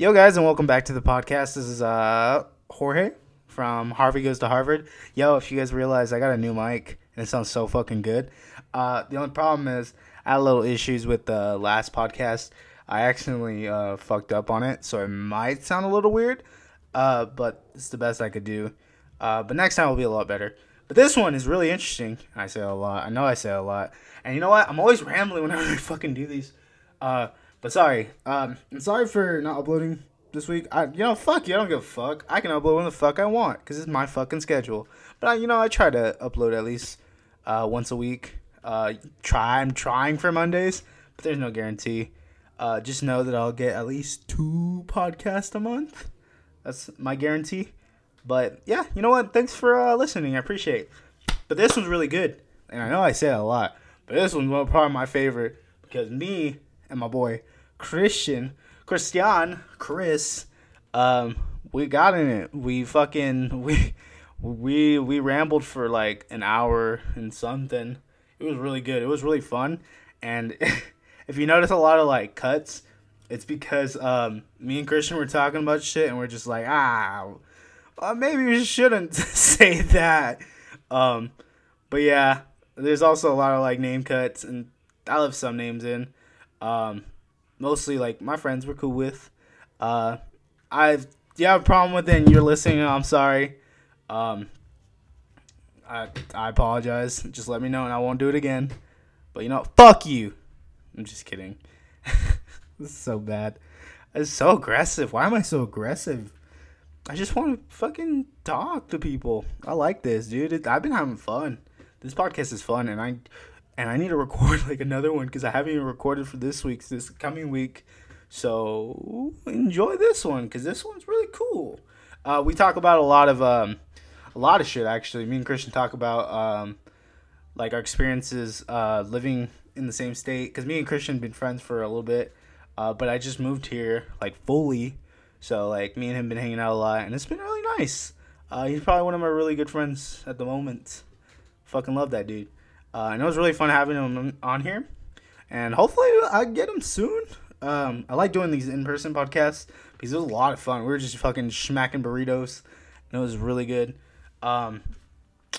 Yo, guys, and welcome back to the podcast. This is uh Jorge from Harvey Goes to Harvard. Yo, if you guys realize, I got a new mic and it sounds so fucking good. Uh, the only problem is I had a little issues with the last podcast. I accidentally uh, fucked up on it, so it might sound a little weird. Uh, but it's the best I could do. Uh, but next time will be a lot better. But this one is really interesting. I say a lot. I know I say a lot. And you know what? I'm always rambling whenever I fucking do these. Uh, but sorry. Um, I'm sorry for not uploading this week. I, you know, fuck you. I don't give a fuck. I can upload when the fuck I want because it's my fucking schedule. But I, you know, I try to upload at least uh, once a week. Uh, try. I'm trying for Mondays, but there's no guarantee. Uh, just know that I'll get at least two podcasts a month. That's my guarantee. But yeah, you know what? Thanks for uh, listening. I appreciate. It. But this one's really good, and I know I say it a lot, but this one's probably my favorite because me and my boy Christian, Christian, Chris, um, we got in it. We fucking we we we rambled for like an hour and something. It was really good. It was really fun, and if you notice a lot of like cuts, it's because um, me and Christian were talking about shit, and we're just like, ah, well, maybe we shouldn't say that. Um, but yeah, there's also a lot of like name cuts, and I left some names in. Um, mostly like my friends were cool with. Uh, I've you have a problem with it and you're listening, I'm sorry. Um, I I apologize. Just let me know and I won't do it again. But you know, fuck you. I'm just kidding. this is so bad. It's so aggressive. Why am I so aggressive? I just want to fucking talk to people. I like this, dude. It, I've been having fun. This podcast is fun, and I and I need to record like another one because I haven't even recorded for this week's this coming week. So enjoy this one because this one's really cool. Uh, we talk about a lot of um, a lot of shit actually. Me and Christian talk about um, like our experiences uh, living in the same state because me and Christian been friends for a little bit, uh, but I just moved here like fully. So like me and him been hanging out a lot, and it's been really nice. Uh, he's probably one of my really good friends at the moment. Fucking love that dude. Uh, and it was really fun having him on here, and hopefully I get him soon. Um, I like doing these in person podcasts because it was a lot of fun. We were just fucking smacking burritos, and it was really good. Um,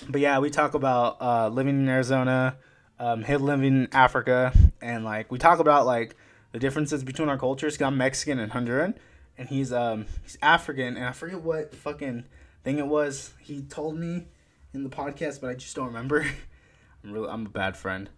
but yeah, we talk about uh, living in Arizona, um, him living in Africa, and like we talk about like the differences between our cultures. Cause I'm Mexican and Honduran, and he's um he's African, and I forget what fucking thing it was he told me in the podcast, but I just don't remember. I'm really I'm a bad friend.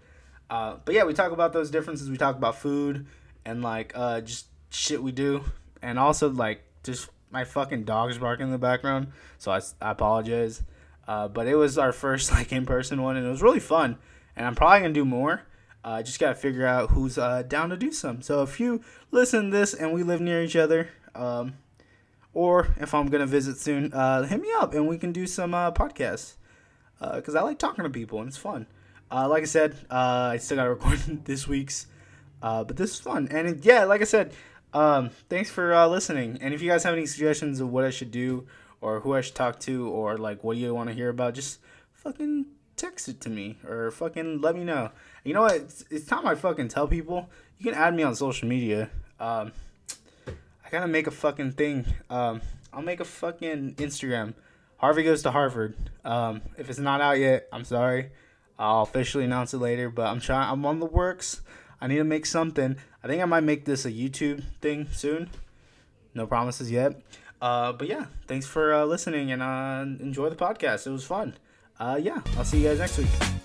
Uh, but yeah, we talk about those differences. We talk about food and like uh, just shit we do, and also like just my fucking dog's barking in the background. So I, I apologize. Uh, but it was our first like in person one, and it was really fun. And I'm probably gonna do more. I uh, just gotta figure out who's uh, down to do some. So if you listen to this and we live near each other, um, or if I'm gonna visit soon, uh, hit me up and we can do some uh, podcasts. Because I like talking to people and it's fun. Uh, like I said, uh, I still got to record this week's, uh, but this is fun. And it, yeah, like I said, um, thanks for uh, listening. And if you guys have any suggestions of what I should do, or who I should talk to, or like what do you want to hear about, just fucking text it to me or fucking let me know. You know what? It's, it's time I fucking tell people. You can add me on social media. Um, I gotta make a fucking thing. Um, I'll make a fucking Instagram. Harvey goes to Harvard. Um, if it's not out yet, I'm sorry. I'll officially announce it later, but I'm trying. I'm on the works. I need to make something. I think I might make this a YouTube thing soon. No promises yet. Uh, but yeah, thanks for uh, listening and uh, enjoy the podcast. It was fun. Uh, yeah, I'll see you guys next week.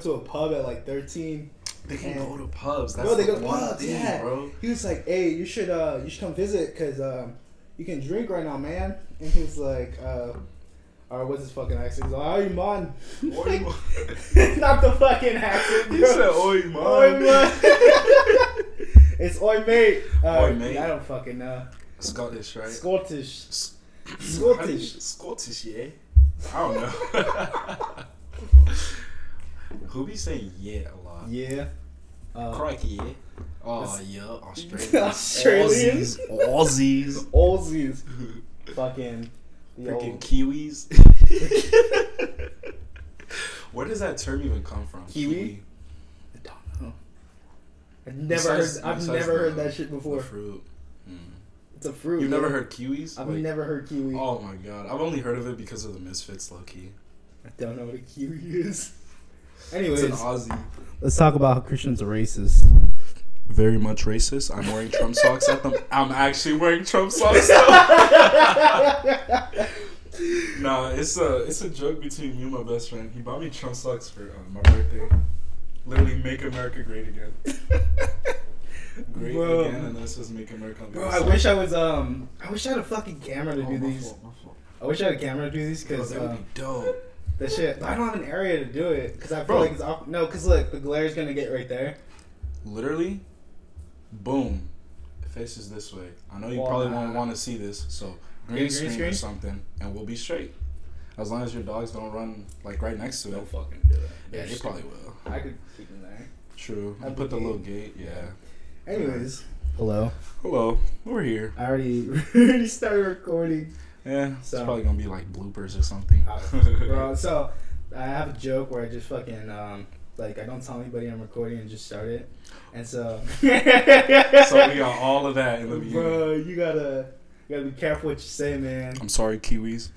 Went to a pub at like 13. They can go to pubs. That's bro, they go to pubs, thing, yeah. bro. He was like, hey, you should uh you should come visit because um you can drink right now, man. And he was like, uh, or what's his fucking accent? He's like, oh, you man. Oi, man. Not the fucking accent, bro. Said, "Oi, man." Oi, man. it's oi, mate. Uh, Oi, mate. I don't fucking know. Scottish, right? Scottish. S- Scottish. Scottish, yeah. I don't know. Who be saying yeah a lot? Yeah. Uh, Crikey, yeah. Oh yeah, Australia. Australians. Aussies, Aussies. Fucking. The freaking old Kiwis. Where does that term even come from? Kiwi? I don't know. I've never Besides- heard. I've never heard that shit The before. fruit. Mm. It's a fruit. You've never heard kiwis? I've Like- never heard kiwi. Oh my god, I've only heard of it because of the Misfits, low key. I don't know what a kiwi is. It's Anyways, an Aussie. let's talk about how Christians are racist. Very much racist. I'm wearing Trump socks at them. I'm actually wearing Trump socks. nah, it's a it's a joke between me and my best friend. He bought me Trump socks for uh, my birthday. Literally, make America great again. Great Bro. again, and then it says make America. Bro, I wish I was um. I wish I had a fucking camera to Oh, do these. fault. I wish I had a camera to do these because that would uh, be dope. That shit. I don't have an area to do it because I feel Bro. like it's off. No, because look, the glare's gonna get right there. Literally, boom. It faces this way. I know you Well, probably nah. won't want to see this, so Green green, screen screen, or something, and we'll be straight. As long as your dogs don't run like right next to it. fucking do it. Yeah, they probably will. I could keep them there. True. I At put the the gate. little gate. Yeah. Anyways, hello. Hello. We're here. I already already started recording. Yeah. So- it's probably gonna be like bloopers or something. Bro, so I have a joke where I just fucking um like I don't tell anybody I'm recording and just start it. And so so we got all of that in the beginning. Bro, you gotta you gotta be careful what you say, man. I'm sorry, Kiwis.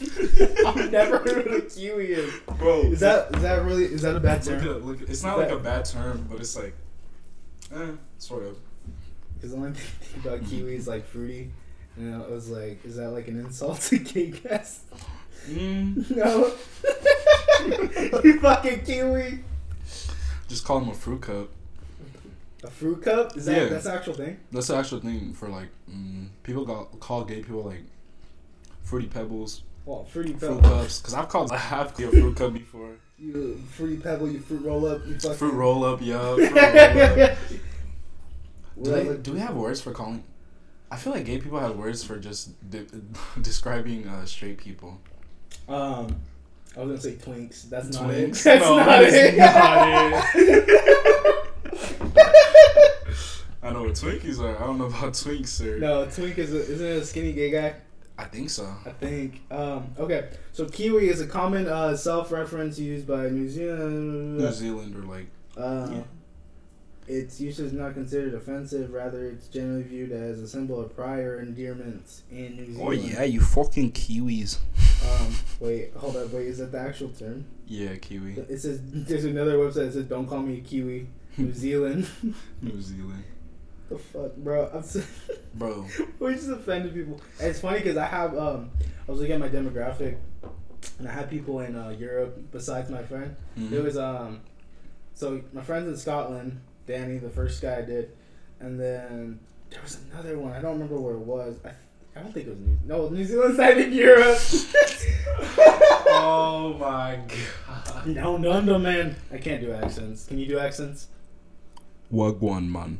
I've never heard what a kiwi is. Bro, Is that is that really is that a bad Look term? at, look at, it's not Is like that- a bad term, but it's like, eh, sort of. Because the only thing about kiwi is like fruity. And I was like, is that like an insult to gay guests? Mm, No. you fucking kiwi. just call them a fruit cup. A fruit cup? Is that Yeah. that's the actual thing? That's the actual thing for like mm, people got call gay people like fruity pebbles, Well, fruity fruit cups. Cause I've called half a fruit cup before. You fruity pebble, you fruit roll up, you fucking Fruit roll up, yo. Fruit roll up. Do they, do we have words for calling? I feel like gay people have words for just de- describing uh, straight people. Um, I was gonna say twinks. That's not Twinks? it. That's No, not that is it. I know what Twinkies are. I don't know about Twinks, sir. no, twink is a, isn't it a skinny gay guy? I think so. I think. Um, okay, so kiwi is a common uh, self-reference used by New Zealand. New Zealand or like Uh, Yeah. Its use is not considered offensive. Rather, it's generally viewed as a symbol of pride or endearment in New Zealand. Oh yeah, you fucking Kiwis. Um, wait, hold up. Wait, is that the actual term? Yeah, Kiwi. It says there's another website that says "Don't call me a kiwi." New Zealand. New Zealand. the fuck, bro? I'm so, Bro. we're just offended people. And it's funny because I have um, I was looking at my demographic, and I had people in uh, Europe besides my friend. Mhm. There was um, so my friends in Scotland, Danny, the first guy I did, and then there was another one. I don't remember where it was. I, I don't think it was New. Zealand No, New Zealand's not in Europe. oh my god. no, no, no, man. I can't do accents. Can you do accents? Wagwan man.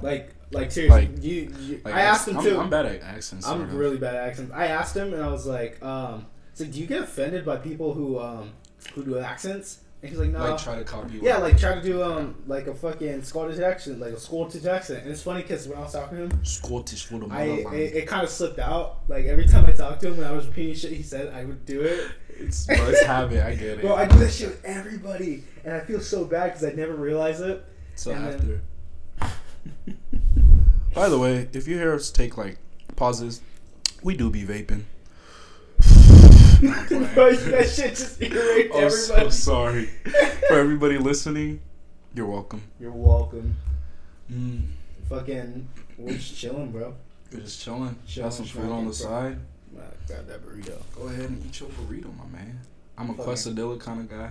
Like, like seriously, Like- you, you Like, I asked him I'm, too. I'm bad at accents. I'm of. really bad at accents. I asked him, and I was like, um, so do you get offended by people who um who do accents? And he's like, no. like try to copy. yeah, like try to do um like a fucking Scottish accent, like a Scottish accent. And it's funny because when I was talking to him, Scottish for the I it, it kind of slipped out. Like every time I talked to him, when I was repeating shit he said, I would do it. It's bro, it's habit. I get it. Bro, I do that shit with everybody, and I feel so bad because I never realize it. so and after. then- By the way, if you hear us take like pauses, we do be vaping. Bro, that shit just Oh, so sorry for everybody listening. You're welcome. You're welcome. Mm, Fucking, we're just chilling, bro. We're just chilling. Chilling, Got some food on the bro. side. Grab that burrito. Go ahead and eat your burrito, my man. I'm a quesadilla kind of guy.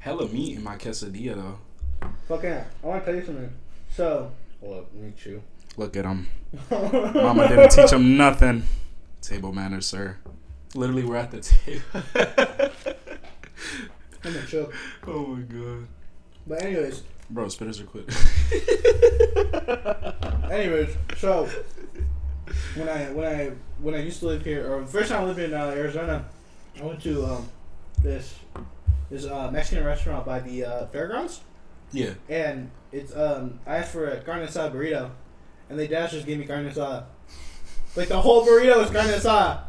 Hella meat in my quesadilla though. Fucking, I want to tell you something. So, let me too. Look at him. Mama didn't teach him nothing. Table manners, sir. Literally, we're at the table. I'm gonna choke. oh my god. But anyways, Bro, spitters are quit. anyways, so when I when I when I used to live here, or first time I lived in uh, Arizona, I went to um, this this uh, Mexican restaurant by the uh, fairgrounds, Yeah. and it's um I asked for a carne asada burrito, and they dash just gave me carne asada. Like the whole burrito was carne asada.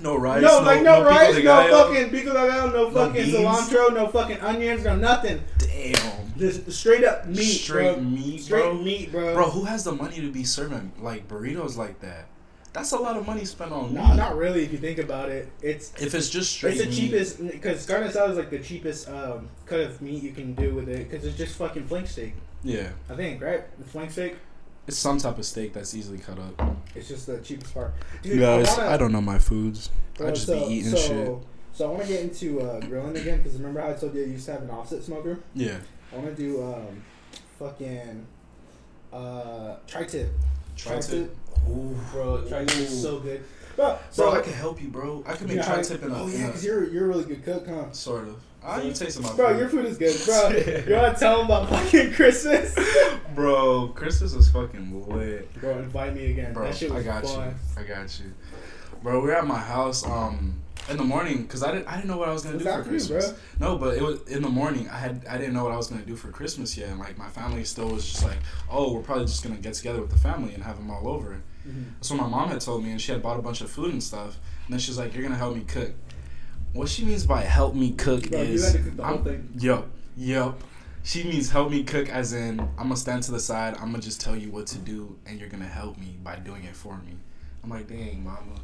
No rice. no, like no, pico rice, no gallo. fucking pico de gallo, no No fucking beans. cilantro, no fucking onions, no nothing. Damn. Just straight up meat, Straight bro. meat, Straight bro. meat, bro. Bro, who has the money to be serving like burritos like that? That's a lot of money spent on No, meat. not really. If you think about it, it's If it's just straight it's the cheapest because carne asada is like the cheapest um, cut of meat you can do with it because it's just fucking flank steak. Yeah, I think right. It's flank steak. It's some type of steak that's easily cut up. It's just the cheapest part. You guys, wanna- I don't know my foods. I just so, be eating so, shit. So I want to get into uh, grilling again because remember how I told you I used to have an offset smoker. Yeah. I want to do um, fucking uh, tri-tip. Tri-tip. Ooh, bro. Tri-tip is so good. Bro, so I can help you, bro. I can make know how- tri-tip in a, Oh yeah, because you're you're a really good cook, huh? sort of. Ah, you taste my Bro, food. your food is good, bro. you want to tell them about fucking Christmas? Bro, Christmas was fucking lit. Bro, invite me again. Bro, that shit was I got fun. you. I got you. Bro, we are at my house um in the morning because I didn't I didn't know what I was gonna do for Christmas. bro. No, but it was in the morning. I had I didn't know what I was gonna do for Christmas yet, and like my family still was just like, oh, we're probably just gonna get together with the family and have them all over. Mhm. That's what my mom had told me, and she had bought a bunch of food and stuff. And then she's like, "You're gonna help me cook." What she means by "help me cook" Bro, you is, had to cook the whole I'm- thing. Yup, yup. She means help me cook, as in I'm gonna stand to the side. I'm gonna just tell you what to do, and you're gonna help me by doing it for me. I'm like, dang, mama.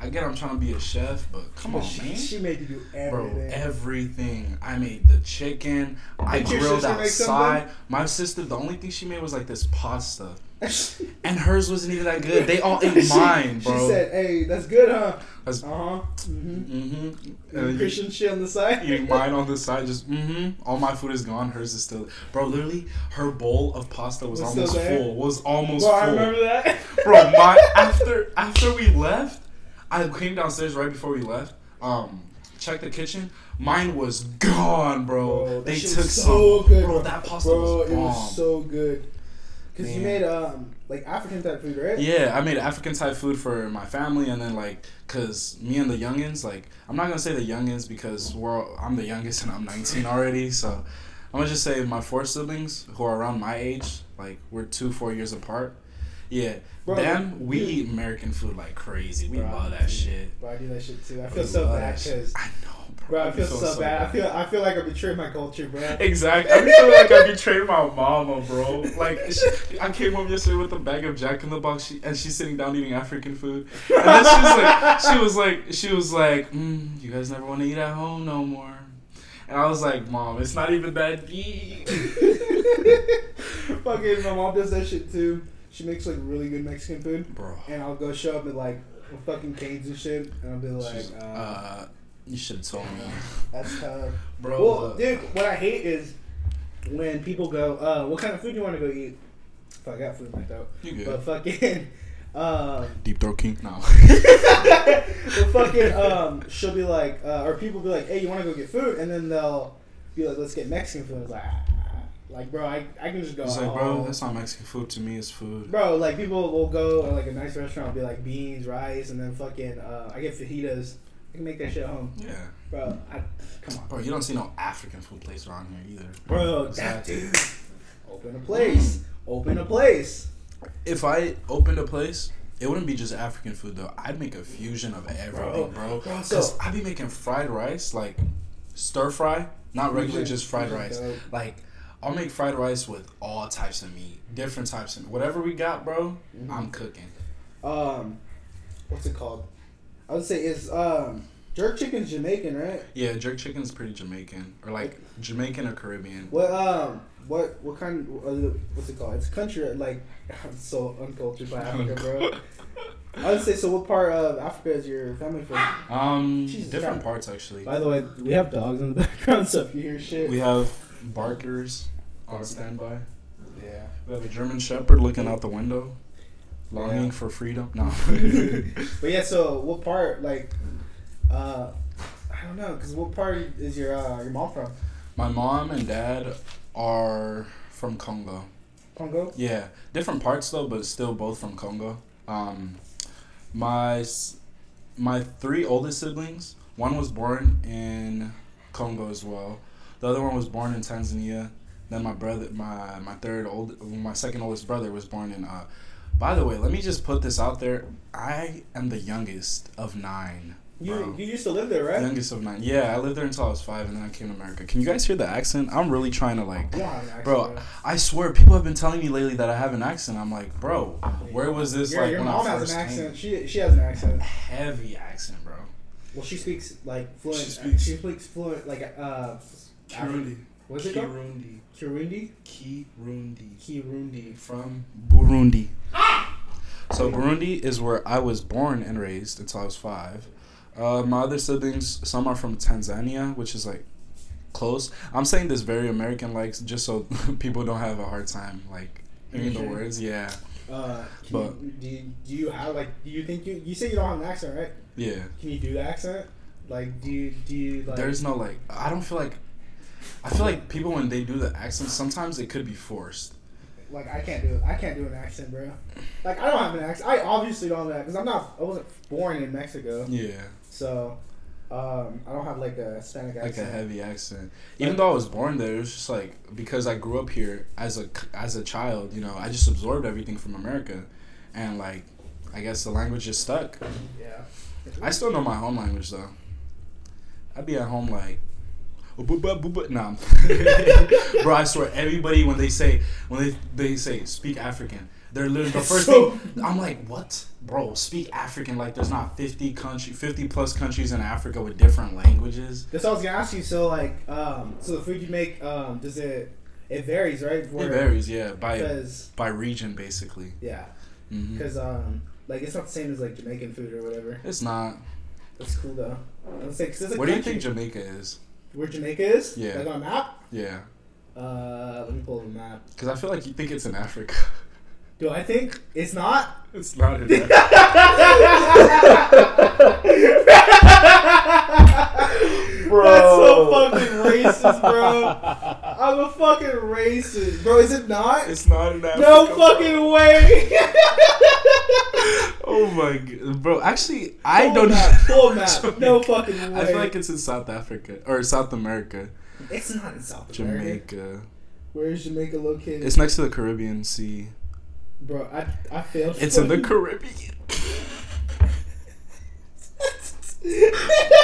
I get I'm trying to be a chef, but come on, she, man. she made you do Bro, everything. everything. I made the chicken. I Did grilled outside. My sister, the only thing she made was like this pasta, and hers wasn't even that good. They all ate mine, She said, "Hey, that's good, huh?" That's- Uh huh. Mm-hmm. mm-hmm. And Christian shit on the side. eating mine on the side, just mm-hmm. All my food is gone. Hers is still, bro. Literally, her bowl of pasta was, Was almost full. Was almost Bro, I full. remember that. bro. My after after we left, I came downstairs right before we left. Um, checked the kitchen. Mine was gone, bro. Bro, they took was some. so good, bro. bro. That pasta Bro, was it bomb. was so good. Cause you made um like African type food, right? Yeah, I made African type food for my family, and then like, cause me and the youngins, like, I'm not gonna say the youngins because we're all, I'm the youngest and I'm 19 already, so I'm gonna just say my four siblings who are around my age, like we're two four years apart. Yeah, Bro, them we you- eat American food like crazy. We Bro, love that do. shit. Bro, I do that shit too. I We feel so bad because, I know, bro. I feel feeling so bad. I feel, I feel like I betrayed my culture, bro. Exactly. I feel like I betrayed my mama, bro. Like she, I came home yesterday with a bag of Jack in the Box, she, and she's sitting down eating African food. And then she was like, she was like, she was like, mm, you guys never want to eat at home no more. And I was like, mom, it's not even that deep. Fucking, my mom does that shit too. She makes like really good Mexican food, Bro, and I'll go show up at like fucking Cane's and shit, and I'll be like, uh, uh, you should have told me, "That's tough." bro. Well, uh, dude, what I hate is when people go, uh, "What kind of food do you want to go eat?" Fuck, I got food in my throat, you good? but fucking, um, Deep throat king? No. but fucking, um, she'll be like, uh, or people be like, "Hey, you want to go get food?" And then they'll be like, "Let's get Mexican food." It's like, ah. like, bro, I, I can just go. It's like, bro, that's not Mexican food to me. It's food. Bro, like people will go to like a nice restaurant, be like beans, rice, and then fucking uh, I get fajitas. I can make that shit home, Yeah. bro. I, come on, Bro, you don't see no African food place around here either. bro. That Exactly. dude, open a place, open a place. If I opened a place, it wouldn't be just African food though. I'd make a fusion of everything, bro. bro, Cause so- I'd be making fried rice, like stir fry, not regular, just fried rice. Like I'll make fried rice with all types of meat, different types of whatever we got, bro. Mhm. I'm cooking. Um, what's it called? I would say it's um jerk chicken's Jamaican, right? Yeah, jerk chicken's pretty Jamaican, or like Jamaican or Caribbean. What um what what kind uh, what's it called? It's country like I'm so uncultured by Africa, bro. I would say so. What part of Africa is your family from? Um, Jesus different Christ. parts actually. By the way, we have dogs in the background, so if you hear shit, We have barkers on standby. yeah. We have a German Shepherd looking out the window, longing Yeah. for freedom. No. But yeah, so what part like uh I don't know, cause what part is your uh, your mom from? My mom and dad are from Congo. Congo. Yeah, different parts though, but still both from Congo. Um, my my three oldest siblings. One was born in Congo as well. The other one was born in Tanzania. Then my brother, my my third old, my second oldest brother was born in. Uh, by the way, let me just put this out there. I am the youngest of nine. You bro. you used to live there, right? Youngest of nine. Yeah, I lived there until I was five, and then I came to America. Can you guys hear the accent? I'm really trying to like. You don't have an accent, Bro, I swear, people have been telling me lately that I have an accent. I'm like, bro, where was this Your, like your when mom I has first an came? accent. She she has an accent. Heavy accent, bro. Well, she speaks like fluent. She She speaks- speaks, fluent like uh. Kirundi. What's it called? Kirundi. Kirundi. Kirundi. Kirundi. From Burundi. So Burundi is where I was born and raised until I was five. Uh, my other siblings, some are from Tanzania, which is like close. I'm saying this very American like, just so people don't have a hard time like hearing the words. Yeah, Uh, But- you, do you, do you have like do you think you you say you don't have an accent right? yeah. Can you do the accent? Like do you do you like? There's no like. I don't feel like. I feel like people when they do the accent, sometimes it could be forced. Like I can't do it. I can't do an accent, bro. Like I don't have an accent. I obviously don't have an because I'm not I wasn't born in Mexico, Yeah, so um, I don't have like a Hispanic accent. like a heavy accent. Even though I was born there, it was just like because I grew up here as a as a child. You know, I just absorbed everything from America, and like, I guess the language just stuck. yeah. I still know my home language though. I'd be at home like. Nah, bro. I swear, everybody when they say when they they say speak African, they're literally the first So- thing. I'm like, what, bro? Speak African like there's not 50 country, 50 plus countries in Africa with different languages. That's what I was gonna ask you. So like, um, so the food you make, um, does it? It varies, right? It varies, yeah, by Because by region basically. yeah, hmm because um, like it's not the same as like Jamaican food or whatever. It's not. That's cool though. Let's say, 'cause it's a Where do you think Jamaica is? Where Jamaica is? Yeah. Like on a map. Yeah, Uh, let me pull up a map. because I feel like you think it's in Africa. Do I think it's not? it's not in Africa. That's so fucking racist, bro. I'm a fucking racist, bro. Is it not? It's not in Africa. no bro. fucking way. Oh my god, bro! Actually, I Full don't. map, full map. No fucking way. I feel like it's in South Africa or South America, it's not in South America. Jamaica. Where is Jamaica located? It's next to the Caribbean Sea. bro, I I failed. It's in the Caribbean.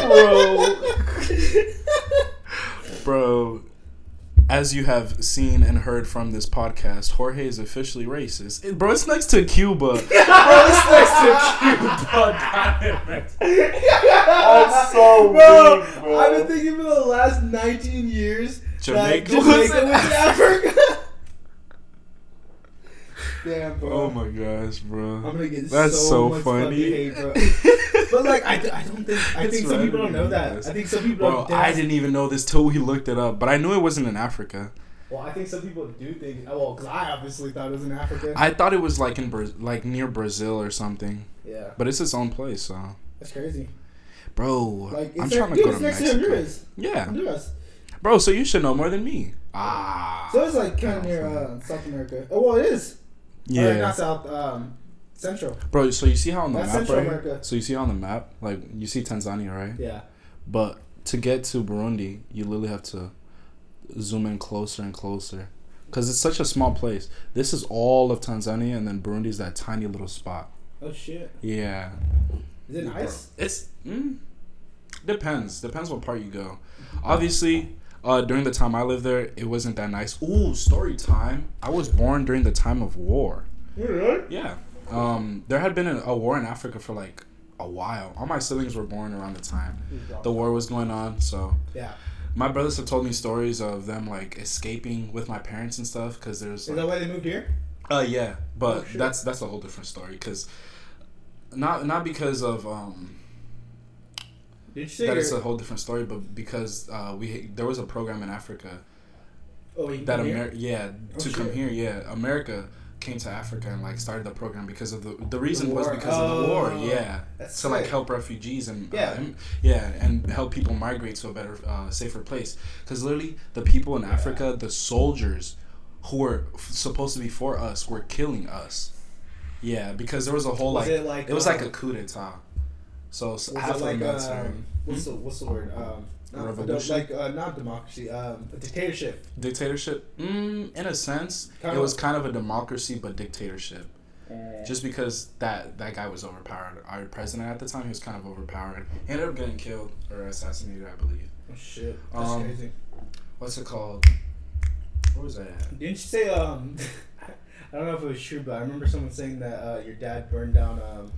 Bro, Bro. as you have seen and heard from this podcast, Jorge is officially racist. It- bro, it's next to Cuba. bro, it's next to Cuba. damn it. That's so bro, weak, bro. I've been thinking for the last 19 years Jamaica that Jamaica in was Africa. Damn, bro. Oh my gosh, bro. I'm gonna get That's so, so much funny. hate, bro. but like, I, I don't think I It's think some people don't know that. I think some people Bro, don't. I didn't even know this till we looked it up, but I knew it wasn't in Africa. Well, I think some people do think. oh, Well, because I obviously thought it was in Africa. I thought it was like in Bra- like near Brazil or something, yeah, but it's its own place. So, that's crazy. bro, Like, I'm trying to dude, go it's to next to Mexico. Honduras. Yeah, Honduras. bro. So you should know more than me. Ah, So it's like kind of near uh, South America. Oh, well, it is. Yeah, not South. Um, Central. bro. So you see how on the That's map, Central right? America. So you see how on the map, like you see Tanzania, right? Yeah. But to get to Burundi, you literally have to zoom in closer and closer. Because it's such a small place. This is all of Tanzania, and then Burundi's that tiny little spot. Oh shit. Yeah. Is it nice? It's mm, depends. Depends what part you go. Obviously, uh, during the time I lived there, it wasn't that nice. Ooh, story time. I was born during the time of war. Really? Yeah. Um, there had been a, a war in Africa for like a while. All my siblings were born around the time the war was going on. So Yeah. my brothers have told me stories of them like escaping with my parents and stuff because there's Is like, that why they moved here? uh yeah, but Oh, that's that's a whole different story because not not because of um Did you say that it's a whole different story, but because uh we there was a program in Africa oh, that? America yeah Oh, to come here yeah America came to Africa and like started the program because of the the reason was war. because of the war Oh, yeah to like sick. help refugees and Yeah. uh, yeah and help people migrate to a better uh, safer place because literally the people in Africa the soldiers who were f- supposed to be for us were killing us Yeah, because there was a whole Was like it like, it was uh, like a coup d'état. So s- Was half it of the like military. um, what's the what's the word? Um, not, Revolution? like uh, not democracy, um, a dictatorship. dictatorship. Mm, in a sense, Kinda it was kind of a democracy, but dictatorship. Just because that that guy was overpowered. Our president at the time, he was kind of overpowered. He ended up getting killed or assassinated, I believe. Oh shit, that's Um, crazy. What's it called? Where was that at? Didn't you say um? I don't know if it was true, but I remember someone saying that uh, your dad burned down um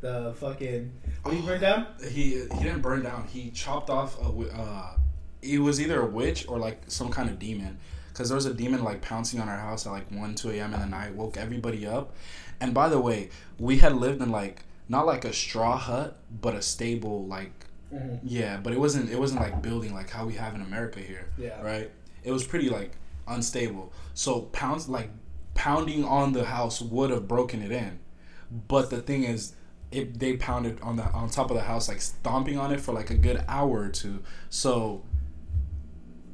the fucking what did he burn down? He he didn't burn down. He chopped off a. Uh, it was either a witch or like some kind of demon, because there was a demon like pouncing on our house at like one two a.m. in the night, woke everybody up. And by the way, we had lived in like not like a straw hut, but a stable like Mm-hmm. yeah, but it wasn't it wasn't like building like how we have in America here, Yeah. right? It was pretty like unstable. So pounds like pounding on the house would have broken it in, but the thing is, it they pounded on the on top of the house like stomping on it for like a good hour or two. So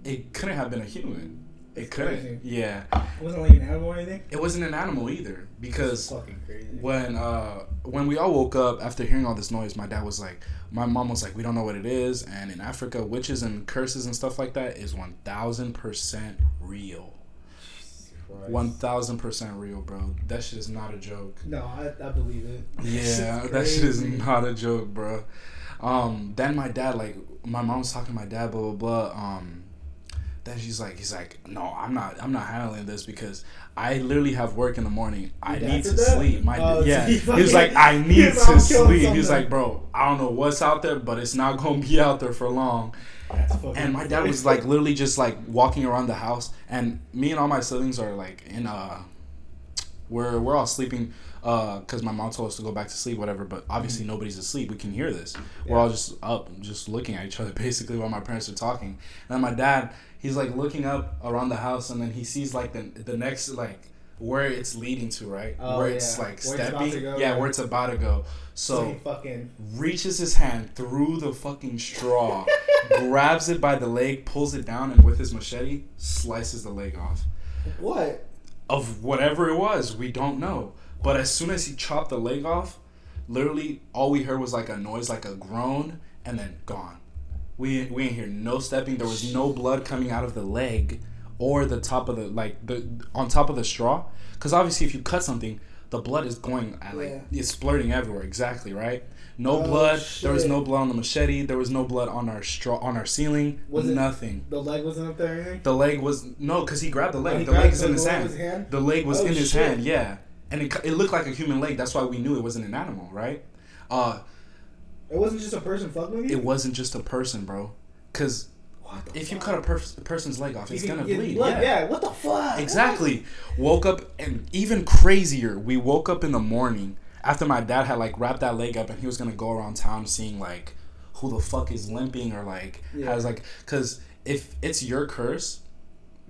it couldn't have been a human. It That's couldn't. crazy. Yeah, It wasn't like an animal or anything. it wasn't an animal either because fucking crazy. when uh when we all woke up after hearing all this noise my dad was like my mom was like we don't know what it is and in africa witches and curses and stuff like that is 1000% real 1000% real bro. That shit is not a joke. No, I, I believe it. yeah Shit's that shit is not a joke bro. Um then my dad like my mom was talking to my dad blah blah blah um then she's like he's like no i'm not i'm not handling this because i literally have work in the morning. I need to that? sleep. My Oh, yeah. he was like i need to sleep. He's like bro i don't know what's out there but it's not gonna be out there for long. And my dad was like literally just like walking around the house. And me and all my siblings are like in uh we're we're all sleeping uh because my mom told us to go back to sleep whatever but obviously nobody's asleep. We can hear this. We're all just up just looking at each other basically while my parents are talking. And then my dad he's like looking up around the house and then he sees like the the next like where it's leading to right Oh, where it's yeah. like Where stepping go, yeah yeah. where it's about to go so so he fucking reaches his hand through the fucking straw, grabs it by the leg, pulls it down, and with his machete slices the leg off. what? Of whatever it was, we don't know. But as soon as he chopped the leg off, literally all we heard was like a noise, like a groan, and then gone. We we ain't hear no stepping. There was no blood coming out of the leg or the top of the like the on top of the straw. Because obviously, if you cut something, the blood is going at, like Yeah. it's splurting everywhere. Exactly right. No Oh, blood. There was no blood on the machete. There was no blood on our straw on our ceiling. Was it- Nothing. The leg wasn't up there? The leg was no, because he grabbed the Oh, leg. he the leg is in his hand. his hand? The leg was Oh, in his shit. hand. Yeah, and it, it looked like a human leg. That's why we knew it wasn't an animal, right? Uh, It wasn't just a person fucking with you? it wasn't just a person, bro. Because What the if you cut a pers- person's leg off, it's You gonna get bleed. blood, yeah. What the fuck? Exactly. Woke up and even crazier. We woke up in the morning after my dad had like wrapped that leg up and he was gonna go around town seeing like who the fuck is limping or like Yeah. has like because if it's your curse,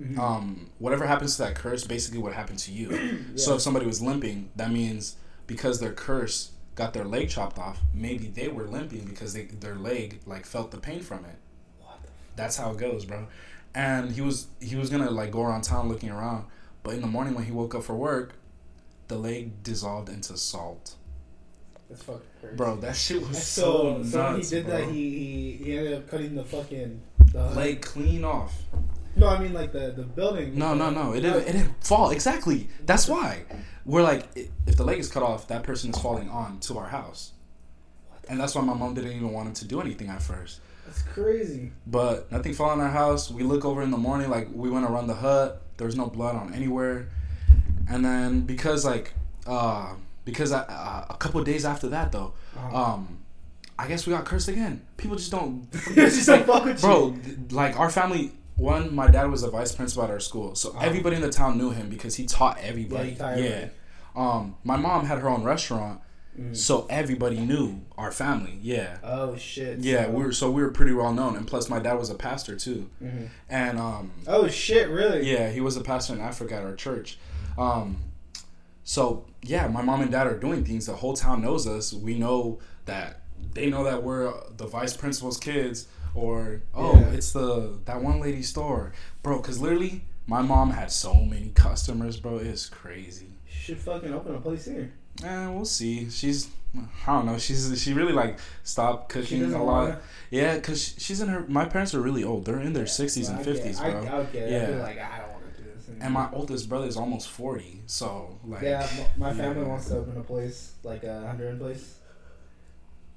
Mhm. um, whatever happens to that curse, basically what happened to you. So if somebody was limping, that means because their curse got their leg chopped off, maybe they were limping because they their leg like felt the pain from it. What That's how it goes, bro. And he was he was gonna like go around town looking around, but in the morning when he woke up for work, the leg dissolved into salt. That's fucking crazy. Bro, that shit was That's so, so, nuts. so he did bro. that, he, he he ended up cutting the fucking the leg clean off. No, I mean like the the building. No, no, no. It didn't. It didn't fall. Exactly. That's why we're like, if the leg is cut off, that person is falling on to our house, and that's why my mom didn't even want him to do anything at first. That's crazy. But nothing fell on our house. We look over in the morning, like we went around the hut. There was no blood on anywhere. And then because like, uh, because I, uh, a couple of days after that though, Uh-huh. um, I guess we got cursed again. People just don't. Just don't fuck with bro, th- like our family. One, my dad was a vice principal at our school, so everybody in the town knew him because he taught everybody. Yeah, taught Yeah. everybody. Um, my mom had her own restaurant, Mm. so everybody knew our family. Yeah. Oh shit. Yeah, so- we were so we were pretty well known, and plus my dad was a pastor too, Mhm. and um, Oh shit! Really? yeah, he was a pastor in Africa at our church. Um, so yeah, my mom and dad are doing things. The whole town knows us. We know that they know that we're the vice principal's kids, or oh, Yeah. it's the that one lady store, bro. Cause literally, my mom had so many customers, bro. It's crazy. She should fucking open a place here. Eh, we'll see. She's I don't know. She's she really like stopped cooking a lot. wanna- Yeah, cause she's in her. My parents are really old. They're in their sixties and I get- fifties, I, bro. I would get it. Yeah. like, I don't want to do this. Anymore. And my oldest brother is almost forty. So like, yeah, my family yeah. wants to open a place like a Honduran place.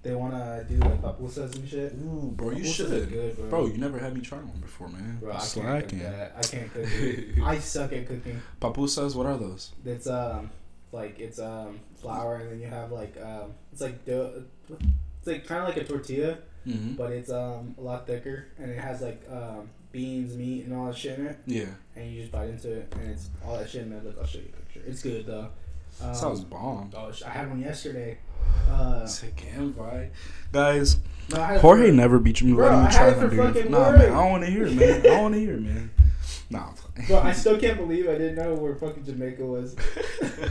They want to do like pupusas and shit. Ooh, bro, you should. good, bro. Bro, you never had me try one before, man. Bro, I can't cook Slacking. that. I can't cook it. I suck at cooking. Pupusas, what are those? It's um like it's um flour and then you have like um it's like dough. It's like kind of like a tortilla, Mm-hmm. but it's um a lot thicker and it has like um beans, meat, and all that shit in it. Yeah, And you just bite into it and it's all that shit in there. Look, I'll show you a picture. It's good though. Um, sounds bomb. Oh, I had one yesterday. Uh, Sick invite, guys. no, I Jorge for- never beat me. Bro, me I try dude. fucking Nah, work. man, I don't want to hear it, man. I don't want to hear it, man. Nah. Bro, I still can't believe I didn't know where fucking Jamaica was.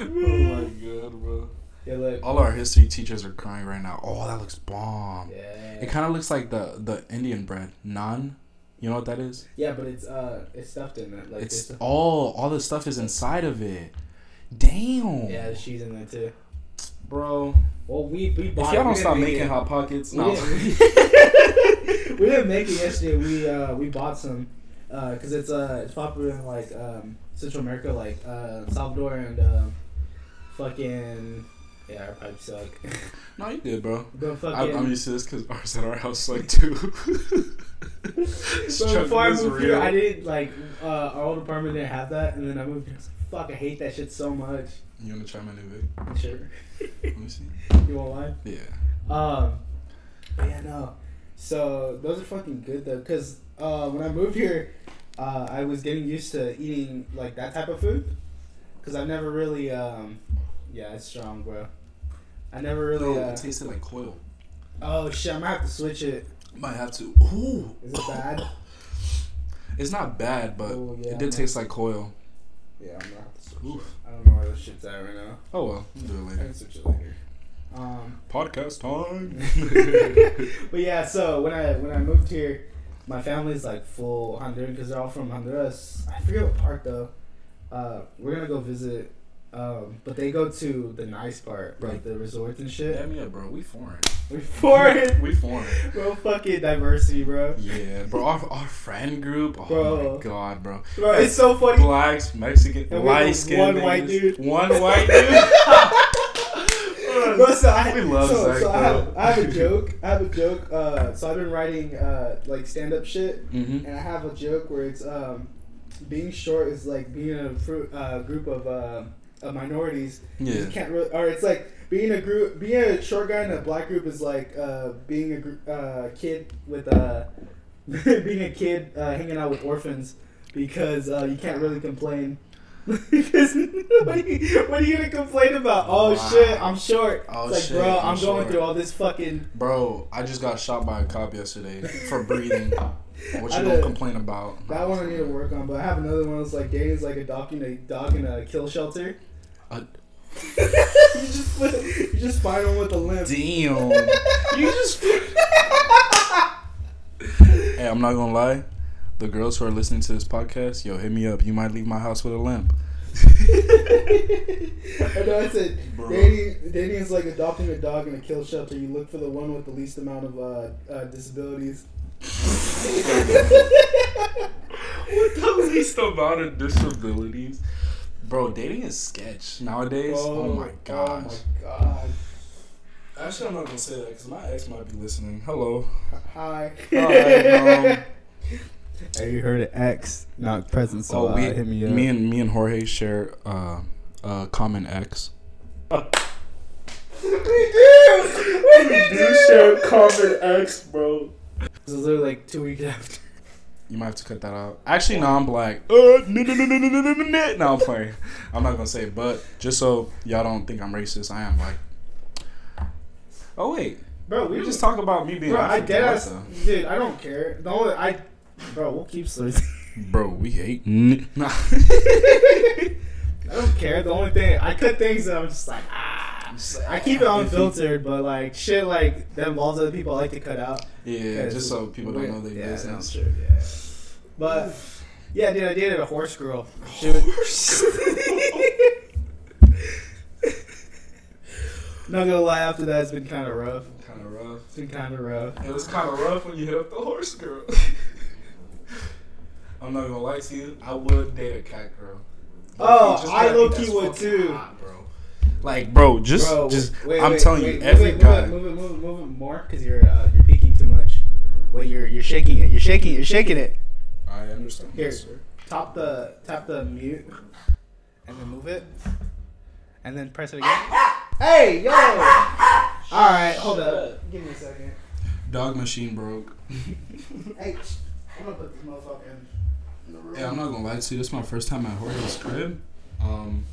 oh my god, bro. Yeah, look. All our history teachers are crying right now. Oh, that looks bomb. Yeah. It kind of looks like the the Indian bread, naan. You know what that is? yeah, but it's uh, it's stuffed in it. Like It's all all the stuff is inside of it. Damn. yeah, she's in there too. bro. Well, we we If bought. y'all don't stop making it. hot pockets, We no. didn't, we didn't make it yesterday. We uh we bought some uh, because it's uh it's popular in like um Central America like uh Salvador and um fucking yeah our pipes suck. no, you did, bro. But I, fucking I'm used to this because ours at our house like too. so before I moved here, I didn't like uh our old apartment didn't have that, and then I moved here. I was like, fuck, I hate that shit so much. You wanna try my new vid? Sure, Let me see. you won't lie. Yeah. Um, but yeah, no. So those are fucking good though, cause uh, when I moved here, uh, I was getting used to eating like that type of food, cause I've never really um, yeah, it's strong, bro. I never really. No, Uh, it tasted like coil. oh shit, I might have to switch it. Might have to. Ooh. Is it bad? It's not bad, but Ooh, yeah, it did no. taste like coil. Yeah, I'm gonna have to switch Oof. it. I don't know where this shit's at right now. Oh well, we'll do it I later. can switch it later. Um, Podcast time. but yeah, so when I when I moved here, my family's like full Honduran because they're all from Honduras. I forget what part though. Uh, we're gonna go visit, um, but they go to the nice part, like the resorts and shit. Yeah, me bro. We foreign. We foreign, We foreign. bro. Fucking diversity, bro. Yeah, bro. Our, our friend group. Oh Bro. my god, bro. Bro, it's so funny. Blacks, Mexican, And we light skin. one white dude. One white dude. Bro, so I, We love so, Zach, so I, have. I have a joke. I have a joke. Uh, so I've been writing uh, like stand up shit. mm-hmm. and I have a joke where it's um, being short is like being in a fru- uh, group of, uh, of minorities. You Yeah. can't really, or it's like being a group, being a short guy in a black group is like uh, being a gr- uh, kid with uh, being a kid uh, hanging out with orphans because uh, you can't really complain. because what are, you, what are you gonna complain about? Oh Wow. shit, I'm short. Oh, it's like, shit, bro, I'm I'm, going short. through all this fucking. Bro, I just got shot by a cop yesterday for breathing. What you gonna complain about? That one I need to work on, but I have another one that's like Danny's like adopting a dog in a kill shelter. Uh, you just you just find him with a limp. Damn. you just. hey, I'm not gonna lie. The girls who are listening to this podcast, yo, hit me up. You might leave my house with a limp. I know I said Bro. Danny. Danny is like adopting a dog in a kill shelter. You look for the one with the least amount of uh, uh, disabilities. What the least amount of disabilities? Bro, dating is sketch nowadays. Oh, my gosh. Oh my god. Actually, I'm not gonna say that because my ex might be listening. Hello. Hi. Hi, um, Hey, you heard it, X, not present. So oh, uh, we, hit me up. me and me and Jorge share uh, a common ex. we do. We do. Share common ex, bro. This is literally like two weeks after. You might have to cut that out. Actually, no, I'm black. Uh, no, no, no, no, no, no, no, no. No, I'm playing. I'm not gonna say it, but just so y'all don't think I'm racist, I am black. Oh wait, Bro, we we just talk about me being Bro, I African. dead ass, dude. I don't care. The only I, bro, we'll keep slurs. Bro, we hate. Nah. I don't care. The only thing I cut things that I'm just like ah. I keep it unfiltered, but like shit like that involves other people, I like to cut out. Yeah, just so people don't know their yeah, business. that's true, yeah. But yeah, dude, I dated a horse girl. She was, Not gonna lie, after that, it's been kind of rough. Kind of rough. It's been kind of rough. It was kind of rough when you hit up the horse girl. I'm not gonna lie to you. I would date a cat girl. Oh, Just I that- low-key would too. hot, bro. Like, bro, just, Bro, just. wait, I'm wait, telling wait, you, move every it, guy. Move it, move it, move it, move it more, cause you're uh, you're peeking too much. Wait, you're you're shaking it. You're shaking it. You're shaking it. I understand. Here. Yes, sir. Tap the tap the mute, and then move it, and then press it again. Hey, yo! All right, hold up. Give me a second. Dog machine broke. Hey, I'm gonna put this motherfucker in the room. Yeah, I'm not gonna lie to you. This is my first time at Jorge's crib. Um,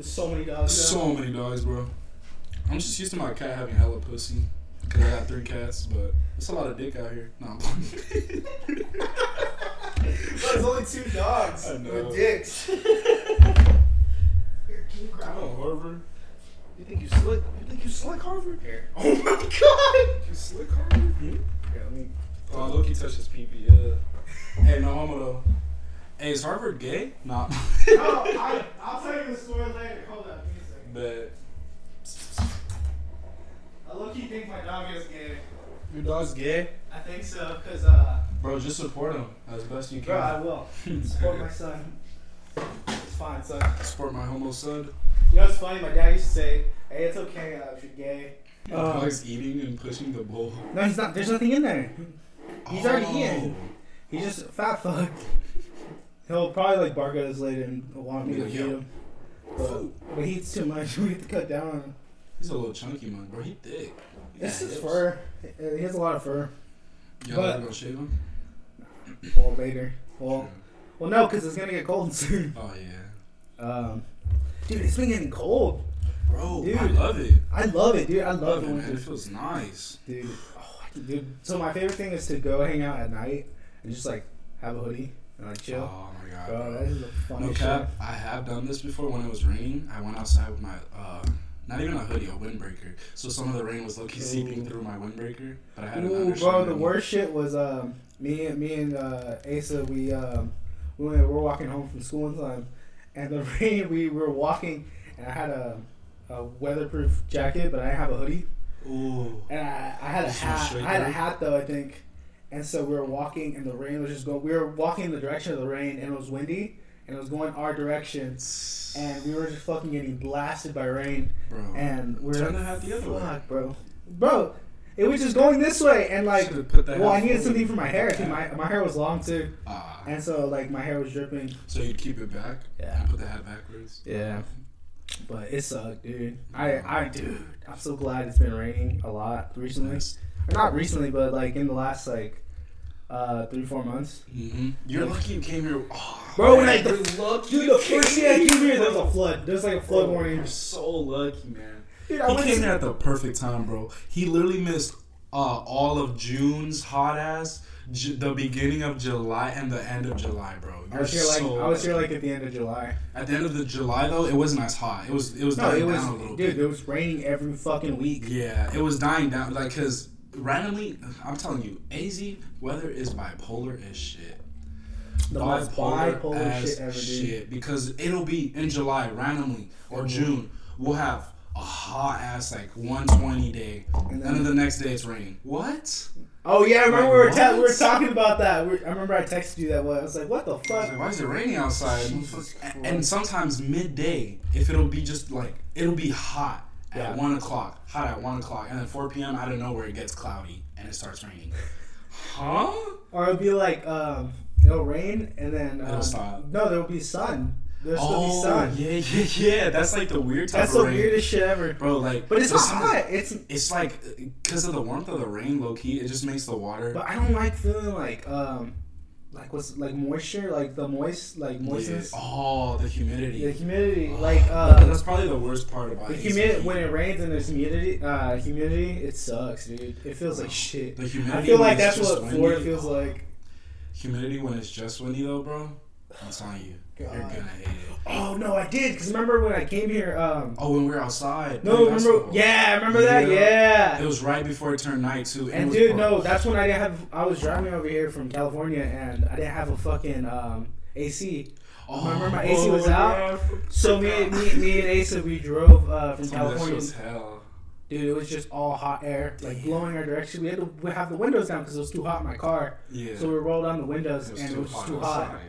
There's so many dogs. so many dogs, bro. I'm just used to my cat having hella pussy. Cause I got three cats, but it's a lot of dick out here. No, I'm playing. There's only two dogs I know. with dicks. Here, can you grab Come on. Harvard. You think you slick? You think you slick, Harvard? Here. Oh my god! You slick, Harvard? Yeah. let me. Oh, look, he touched his pee pee. Yeah. hey, no homo though. Hey, is Harvard gay? Nah. Oh, I, I'll tell you the story later. Hold up, give me a second. but I low key think my dog is gay. your dog's gay, I think so, cause uh, bro. Just support him as best you can. bro, I will support my son. It's fine, son. Support my homo son. You know what's funny? My dad used to say, "Hey, it's okay uh, if you're gay." Your Um, dog's eating and pushing the bowl. no, he's not. There's nothing in there. He's already Oh. eating. He's just fat fuck. He'll probably like bark at us later and want me to Yeah, him. But, but he eats too much. We have to cut down on him. He's a little chunky man, bro. He thick. He This is hips. fur. He has a lot of fur. Y'all but- ever gonna shave him? Well, later. Well, well, no, because it's gonna get cold soon. Oh yeah. Um, dude, it's been getting cold. Bro, dude, I love it. I love it, dude. I love Love it, man. It feels nice. dude. Oh, dude. So my favorite thing is to go hang out at night and just like have a hoodie and like chill. Oh my god. Bro, that is the No cap, I have done this before when it was raining. I went outside with my, uh, not even a hoodie, a windbreaker. So some of the rain was low key seeping through my windbreaker, but I had Ooh, bro, the worst shit was um me and me and uh, Asa. We um we were, were walking home from school one time, and the rain. We were walking, and I had a, a weatherproof jacket, but I didn't have a hoodie. Ooh. And I, I had a hat. I had a hat though, I think. And so we were walking, and the rain was just going. We were walking in the direction of the rain, and it was windy, and it was going our direction, and we were just fucking getting blasted by rain. Bro. And we were Turn like, the hat the other way. Bro, bro." It was just going this way, and like, put that well, I needed something for my hair. 'cause my my hair was long too, Ah. and so like my hair was dripping. So you'd keep it back? Yeah. And put the hat backwards? Yeah. But it sucked, dude. I I dude, I'm so glad it's been raining a lot recently. Nice. Or not recently, but like in the last like uh three four months. Mm-hmm. You're lucky you came here. Oh, Bro, when I- you're lucky. Dude, the first day I came here, there was a flood. There's like a flood Bro, warning. You're so lucky, man. Dude, He came here at the perfect time, bro. He literally missed uh, all of June's hot ass, Ju- the beginning of July, and the end of July, bro. I You're was here like so I was here like at the end of July. at the end of the July though. It wasn't as hot. It was it was No, dying it was down a little dude. bit. It was raining every fucking week. Yeah, it was dying down. Like, cause randomly, I'm telling you, AZ weather is bipolar as shit. The most bipolar as shit ever, dude. shit. Because it'll be in July randomly or mm-hmm. June. We'll have a hot ass like 120 day, And and then- then the next day it's raining. What? Oh yeah, I remember Like, we were ta- we were talking about that. We, I remember I texted you that. One. I was like, "What the fuck?" like, why is it raining outside? Jesus And Christ. sometimes midday, if it'll be just like it'll be hot at Yeah. one o'clock, hot at one o'clock, and then 4 p.m. out of nowhere it gets cloudy and it starts raining. Huh? Or it'll be like um, it'll rain and then um, It'll stop. No, there'll be sun. There'll still be Oh sun. yeah, yeah, yeah. That's like the weird type That's of the rain, weirdest shit ever. bro. Like, But it's not some- hot. It's It's like because of the warmth of the rain, low key. It just makes the water. but I don't like feeling like um, like what's like moisture, like the moist, like moistness, Yeah. Oh, the humidity. the humidity, Oh, like uh, that's probably the worst part about the it. humidity when it rains and there's humidity, uh, humidity, it sucks, dude. It feels like shit. The humidity. I feel like that's what Florida feels like. Humidity when it's just windy though, bro. I'm telling you, you're gonna hate it. Oh no, I did. Cause remember when I came here? Um, Oh, when we were outside. no, remember? basketball. Yeah, remember that? Yeah. Yeah. It was right before it turned night too. And was, dude, bro, no, that's when I didn't have. I was driving over here from California, and I didn't have a fucking um, AC. Oh, remember my AC was oh, out? yeah, So me, me, me and Asa, we drove uh, from that shit California. was hell. Dude, it was just all hot air, like blowing our direction. We had to we have the windows down because it was too hot in my car. Yeah. So we rolled down the windows It and it was hot too hot. outside.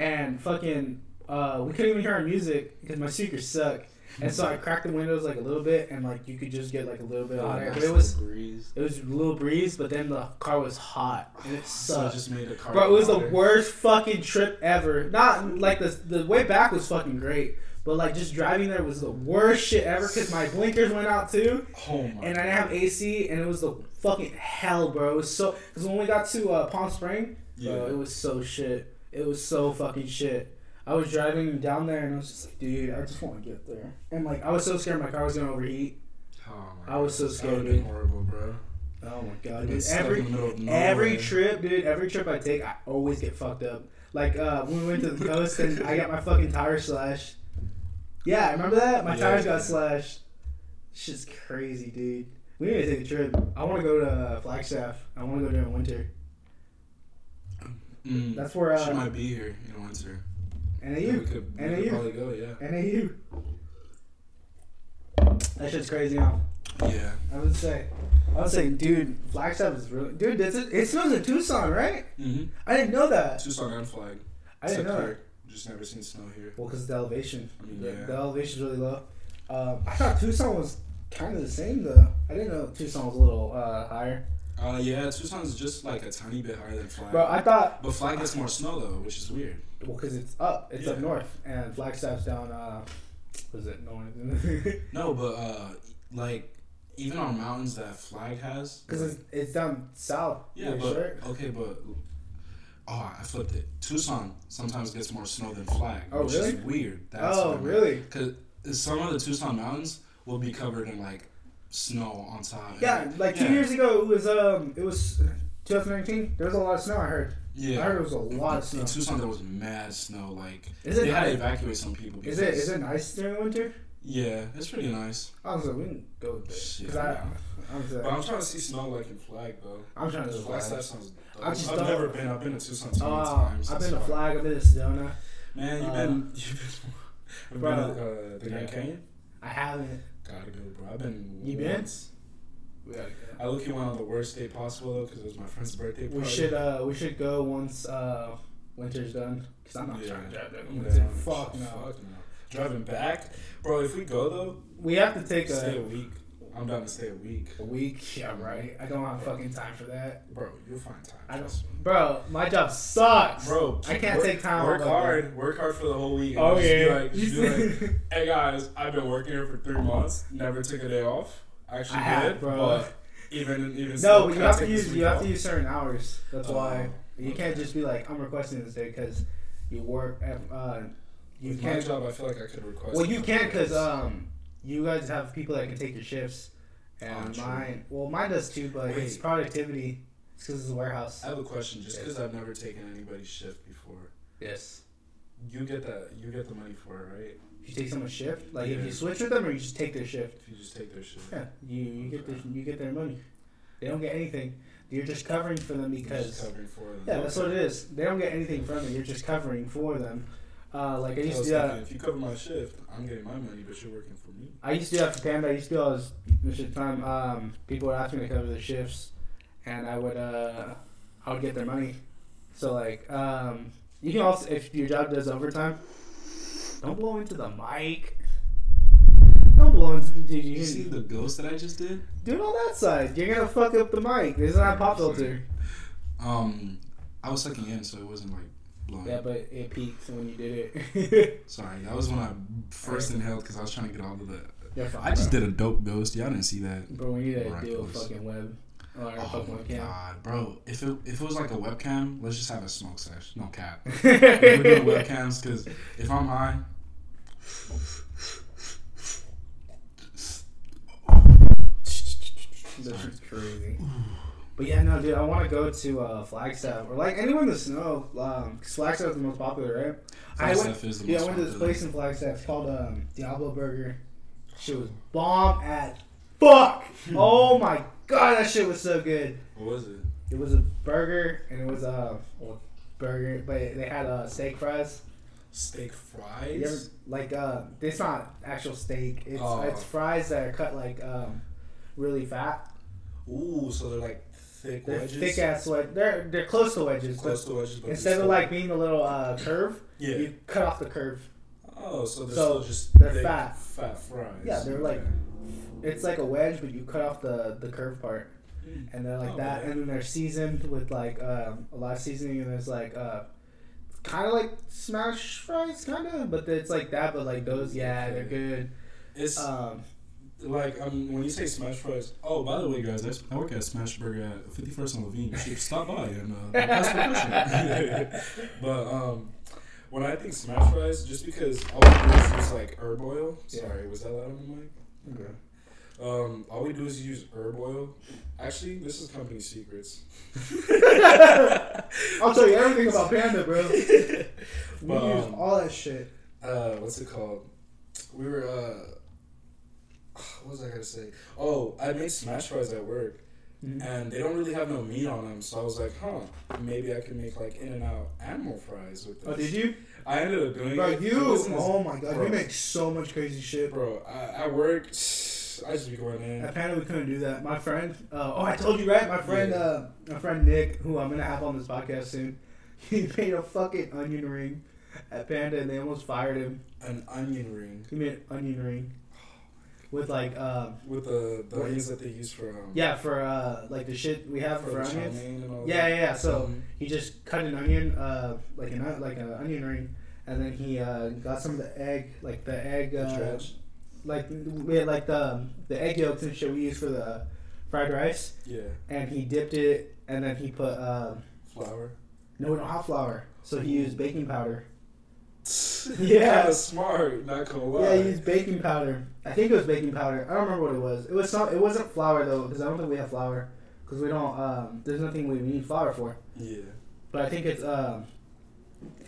And fucking, uh, we couldn't even hear our music because my speakers suck. And so I cracked the windows like a little bit, and like you could just get like a little bit of air. But it was breeze. it was a little breeze, but then the car was hot and it So it just made the car. Bro, it was the worst fucking trip ever. Not like the the way back was fucking great, but like just driving there was the worst shit ever because my blinkers went out too, Oh my and I didn't have AC, and it was the fucking hell, bro. It was so because when we got to uh, Palm Spring, Yeah. bro, it was so shit. It was so fucking shit. I was driving down there, and I was just like, dude, I just want to get there, and like I was so scared my car was gonna overheat. Oh my I was so scared, That would've been dude. horrible, bro. Oh my god, dude! Every in the middle of Every trip, dude, every trip I take, I always get fucked up. Like uh, when we went to the coast and I got my fucking tire slashed. Yeah, remember that? My Yeah. tires got slashed. Shit's crazy, dude. We need to take a trip. I want to go to Flagstaff. I want to go during winter. Mm. That's where she uh, might be here in winter. Yeah, we NAU. could, we NAU. could probably go. Yeah. NAU. That shit's crazy now. Yeah. I would say. I would say, dude, Flagstaff is really. Dude, it's, it snows in Tucson, right? Mm-hmm. I didn't know that. Tucson and Flag. I didn't know here. Just never seen snow here. Well, because the elevation. I mean, The, yeah. the elevation's really low. Um, I thought Tucson was kind of the same though. I didn't know Tucson was a little uh, higher. Uh, yeah, Tucson's just like a tiny bit higher than Flag. Bro, I thought but Flag gets more snow though, which is weird. well because it's up, it's up north, and Flagstaff's down. Uh, was it north? No, but uh, like even on mountains that Flag has. Because it's, it's down south. Yeah, but sure. okay, but oh, I flipped it. Tucson sometimes gets more snow than Flag, Oh, which really? is weird. That's Oh, really? Because some of the Tucson mountains will be covered in like snow on top. Yeah, like two Yeah. years ago, it was um, it was 2019. There was a lot of snow. I heard. Yeah. I heard it was a lot of snow. In Tucson, there was mad snow. Like Is it they had to evacuate some people. Is it because- is it nice during winter? Yeah, it's pretty nice. I was like, we can go with it. Shit, I, yeah. I was But I'm trying to see snow like in Flag though. I'm trying to do Flag flag. stuff sounds. Dope. I just I've never been. I've been to Tucson too many Oh, times. I've been to. Flag. I've been to Sedona. Man, you've Uh, been. You've been. bro. I've been to uh, the Grand Canyon. I haven't. Gotta go, bro. I've been. You been? once. I look you went on the worst day possible though, because it was my friend's birthday party. We should uh we should go once uh winter's done. Cause I'm not Yeah. trying to drive there. in Yeah. Fuck no. Fuck no. Driving back, bro. If we go though, We have to take stay a a, week. I'm down to stay a week, a week. Yeah, right. I don't have fucking time for that. bro. You'll find time. I don't, bro. My job sucks, Bro, I can't work, take time Work off hard. Work hard for the whole week. Oh yeah. like- like, hey guys, I've been working here for three months. Never took a day off. Actually I have, did, bro. but even even still, no, but you have to use you have to use certain hours. That's Oh, why you can't just be like I'm requesting this day because you work. At, uh, you With can't. job, I feel like I could request. Well, you can because um, you guys have people that can take your shifts, and Oh, mine. Well, mine does too, but it's productivity. It's because it's a warehouse. I have a question. Just Yes. because I've never taken anybody's shift before, Yes. you get that you get the money for it, right? If you take someone's shift, like if you switch with them or you just take their shift, If you just take their shift. yeah, you you get their you get their money. They don't get anything. You're just covering for them You're because just covering for them. yeah, that's what it is. They don't get anything from it. You're just covering for them. Uh, like I used to do that. if you cover my shift, I'm getting my money, but you're working for me. I used to do that for Panda. I used to do all this, this shit time. Um, people would ask me to cover the shifts, and I would uh, I would get their money. So like, um, you can also if your job does overtime, don't blow into the mic. Don't blow into dude. Did You, you see the ghost that I just did? do it on that side. You're gonna fuck up the mic. This is not a pop filter. Um, I was sucking in, so it wasn't like blowing. Yeah, but it peaked when you did it. Sorry, that was when I first inhaled because I was trying to get all of the. You're fine, I just bro. did a dope ghost. Y'all didn't see that. Bro, we need to do a fucking web or Oh fucking my webcam. god, bro! If it if it was like a webcam, let's just have a smoke sesh. No cap. We're doing webcams because if I'm high, This is crazy. But yeah, no, dude, I want to go to uh, Flagstaff or like anywhere in the snow. Um, 'cause Flagstaff is the most popular, right? I went, is the yeah, I went to this place in Flagstaff. It's called um, Diablo Burger. Shit was bomb as fuck. oh my god, that shit was so good. What was it? It was a burger and it was a well, burger, but they had uh, steak fries. steak You ever, fries. like uh, it's not actual steak. It's Oh. it's fries that are cut like um, really fat. Ooh, so they're like thick They're wedges. thick ass wedge. They're they're close to wedges. Close but to wedges, but instead of like being a little uh, curve, yeah. you cut off the curve. Oh, so they're So, just they're thick, fat. fat fries. Yeah, they're like it's like a wedge, but you cut off the the curve part, Mm. and they're like Oh, that. yeah. And then they're seasoned with like um, a lot of seasoning, and there's like uh, kind of like smash fries, kind of, but it's like that. But like those, yeah, they're good. It's Um, like um, when you say smash fries. Oh, by the way, guys, I, I work at Smashburger at 51st and Levine. You should stop by and uh, ask for a question. but um, when I think smash fries, just because all we do is use like herb oil. Sorry, was that loud on the mic? okay. Um, all we do is use herb oil. Actually, this is company secrets. I'll tell you everything about Panda, bro. We But, use um, all that shit. uh, what's it called? We were uh, what was I gonna say? Oh, I made smash fries at work, Mhm. and they don't really have no meat on them. So I was like, huh, maybe I can make like In and Out animal fries with this. Oh, did you? I ended up doing Bro, it. It you. as- Oh my god, bro. you make so much crazy shit. bro. I, at work, I just be going in. Apparently, we couldn't do that. My friend. Uh, oh, I told you right. My friend. Yeah. Uh, my friend Nick, who I'm gonna have on this podcast soon. He made a fucking onion ring at Panda, and they almost fired him. An onion ring He made an onion ring with like, um, with the the What? onions that they use for um yeah, for uh, like the shit we have for, for, onions. and all Yeah, yeah, yeah. So Mhm. he just cut an onion, uh, like an like an onion ring, and then he uh, got some of the egg, like the egg, The uh, dredge. like we had like the the egg yolks and shit we use for the fried rice, Yeah, and he dipped it, and then he put uh, flour. no, we don't have flour, so he used baking powder. yeah, kind of smart. Not gonna lie. Yeah, he used baking powder. I think it was baking powder. I don't remember what it was. It was some. It wasn't flour though, because I don't think we have flour. Because we don't. Um, there's nothing we need flour for. Yeah. But I think it's um,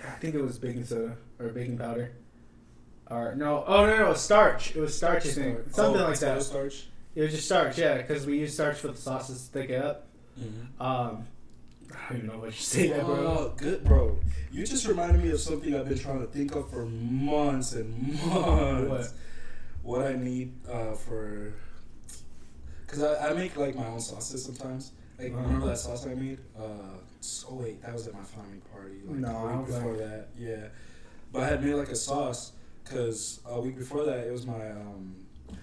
I think it was baking soda or baking powder, or no, oh no, no, it was starch. It was starch, I think, Starch. something Oh, like that. Starch. It was just starch, yeah, because we use starch for the sauces to thick it up. Mm-hmm. Um, I don't even know what you say that, bro. Oh, good, bro. You just reminded me of something I've been trying to think of for months and months. What? What I need uh, for. Because I, I make like my own sauces sometimes. Like, Uh-huh. remember that sauce I made? Uh, oh, wait, that was at my family party. Like, No, a week before think- that. Yeah. But I had made like a sauce because a week before that, it was my um,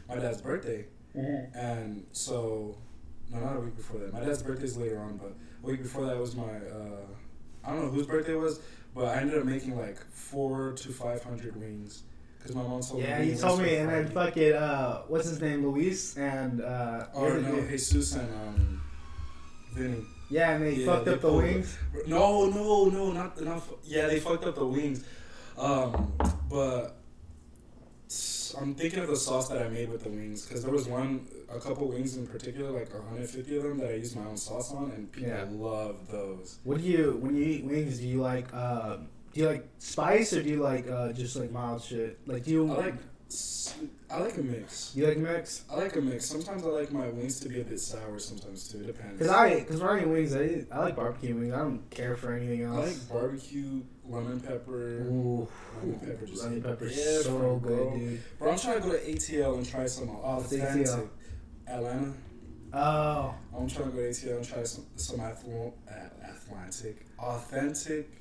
my dad's birthday. Mhm. And so, no, not a week before that. My dad's birthday's later on, but a week before that was my, uh, I don't know whose birthday it was, but I ended up making like four to five hundred wings. Because my mom told Yeah, me. you wings told me, and then fucking uh, what's his name, Luis, and uh, the no, dude- Jesus and um, Vinny. yeah, and they Yeah, fucked they up the wings. No, no, no, not not. fu- Yeah, they fucked up the wings. Um, but I'm thinking of the sauce that I made with the wings because there was one, a couple wings in particular, like 150 of them that I used my own sauce on, and people Yeah. love those. What do you when you eat wings? Do you like uh, do you like spice or do you like uh, just like mild shit? Like do you I like, I like a mix. you like mix? I like a mix. Sometimes I like my wings to be a bit sour. Sometimes too. It depends. Cause I, cause when I eat wings, I, eat, I like barbecue wings. I don't care for anything else. I like barbecue, lemon pepper. Ooh, Lemon pepper just lemon pepper different, so good, dude. Bro, I'm trying to go to ATL and try some What's authentic ATL? Atlanta. Oh, I'm trying to go to ATL and try some some Atlantic, authentic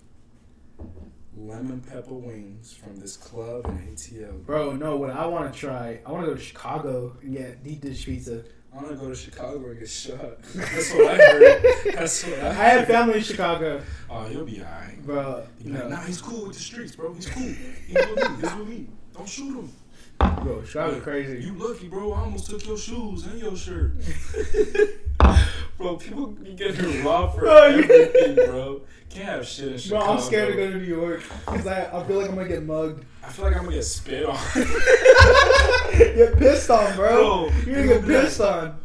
lemon pepper wings from this club in ATL. bro, no. What I want to try, I want to go to Chicago and get deep dish pizza. I want to go to Chicago and get shot. That's what I heard. That's what I heard. I have family in Chicago, Oh, you'll be alright. bro. Be like, nah, he's cool with the streets, bro. He's cool. He's with me. He's with me. Don't shoot him. bro, Chicago crazy. You lucky, bro. I almost took your shoes and your shirt. bro, people be getting robbed for everything, bro. Can't have shit in Bro, I'm scared to go to New York because I, I feel like I'm gonna get mugged. I feel like I'm gonna get spit on. Get pissed on, bro. Bro, You're gonna you get pissed on.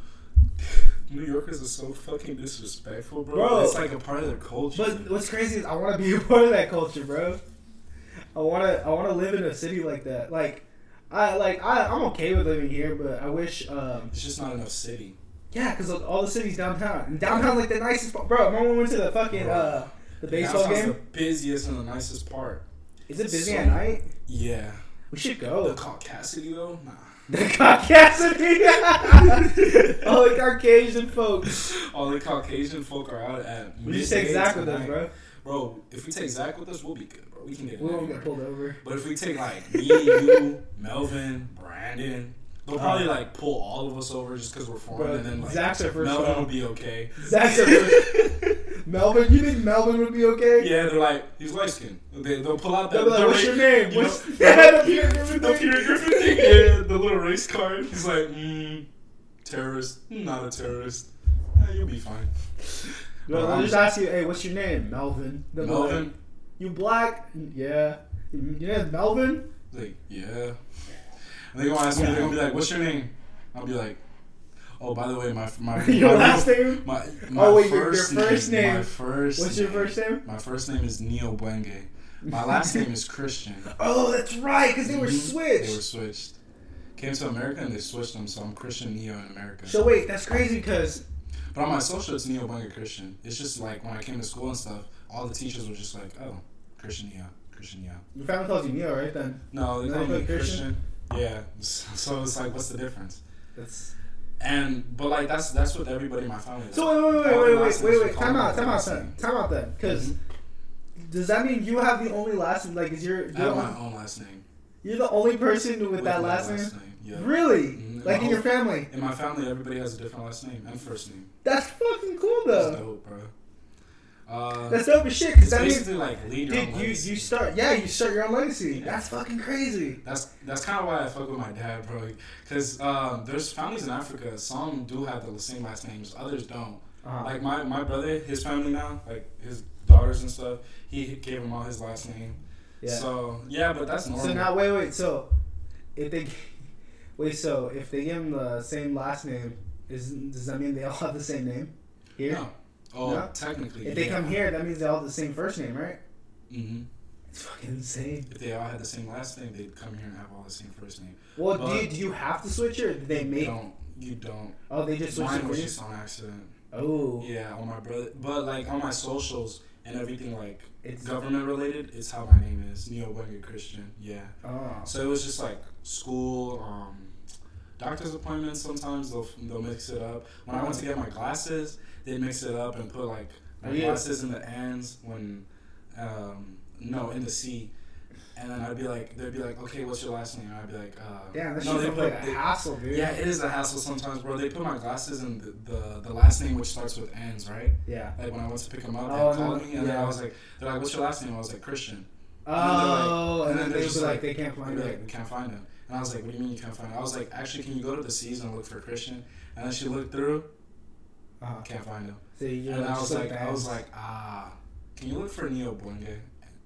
New Yorkers are so fucking disrespectful, bro. Bro. It's like a part of their culture. But what's crazy is I want to be a part of that culture, bro. I want to I want to live in a city like that. Like I like I I'm okay with living here, but I wish um it's just not enough city. yeah, because all the cities downtown. And downtown like the nicest. Bro, remember when we went to the fucking uh the baseball game? the busiest and the nicest part. Is it busy So- at night? Yeah. We should go. The. Caucasity though, nah. The Caucasity. all the Caucasian folks. All the Caucasian folk are out at. We just take Zach with us, bro. Bro, if we take Zach with us, we'll be good, bro. We can get. We won't get pulled over. But if we take like me, you, Melvin, Brandon, they'll uh-huh. probably like pull all of us over just because we're foreign, Bro, and then like Zach's our first Melvin will be okay. Zach's our first. Melvin, you think Melvin would be okay? Yeah, they're like he's light skinned. They they'll pull out They'll the, be like, the "What's your name? you What's know, yeah, the Peter Griffin the? Peter Griffin thing. Yeah, the little race card. He's like, mm, terrorist, not a terrorist. Eh, you'll be fine. Bro, Well, they'll just ask you, "Hey, what's your name?" Melvin. They'll like, Melvin, you black? Yeah. Your name's Melvin? like yeah. And they're gonna ask me. They're gonna be like, "What's your name?" I'll be like, "Oh, by the way, my my Your my last name? My, my Oh, wait, your- your first first name. My first. What's your name- first name? My first name is Neo Bwenge. My last name is Christian. Oh, that's right, because they were Mhm. switched. They were switched. Came to America and they switched them, so I'm Christian Neo in America. So wait, that's crazy because But on my social, it's Neo Bwenge Christian. It's just like when I came to school and stuff, all the teachers were just like, "Oh, Christian Neo, Christian Neo." your family calls you Neo, right? Then No, they No, call me Christian? Christian. Yeah. So it's like, what's the difference? that's. And but like that's that's what everybody in my family. is. So wait, wait, wait, wait, wait, wait, wait. Time out, time out, son. Time out then, because Mhm. does that mean you have the only last name? Like, is your I you're, have my own last name. you're the only person with, With that my last name? Yeah. Really? Mhm. Like in My your family? In my family, everybody has a different last name and first name. That's fucking cool though. That's dope, bro. Uh, That's dope as shit. Cause that means, like lead your own dude, you legacy. you start, yeah, you start your own legacy. Yeah. That's fucking crazy. That's that's kind of why I fuck with my dad, bro. Because um, there's families in Africa. Some do have the same last names, others don't. Uh-huh. Like my, my brother, his family now, like his daughters and stuff, he gave him all his last name. yeah. So yeah, but that's normal. So now, wait, wait. So, if they wait, so if they give them the same last name, is does that mean they all have the same name here? no. Oh, No? technically. If they come here, that means they all have the same first name, right? Mm-hmm. It's fucking insane. If they all had the same last name, they'd come here and have all the same first name. Well, do, you, do you have to switch it, or did they make? don't. You don't. Oh, they just switched it Mine for was you. just on accident. Oh, Yeah, on my brother, but like on my socials and everything like it's government related, it's how my name is Neo Bwenge Christian. Yeah. oh. So it was just like school, um, doctor's appointments. Sometimes they'll they'll mix it up. When I went to get my glasses, they mix it up and put like my Oh, yeah. glasses in the ends when, um, no, in the C. And then I'd be like, they'd be like, okay, what's your last name? And I'd be like, uh, Damn, that no, they like put, a hassle, dude. yeah, it is a hassle sometimes, bro. They put my glasses in the, the, the last name, which starts with N's, right? Yeah. Like when I went to pick them up, Oh, they called no, me, and then. I was like, they're like, what's your last name? I was like, Christian. Oh, and and then then they're they'd just be like, like- they can't find it. like, we can't find him. And I was like, what do you mean you can't find him? I was like, actually, can you go to the C's and look for Christian? And then she looked through, Uh-huh. can't find him. So you're and I was like, I was like, ah, can you look for Neo Bwenge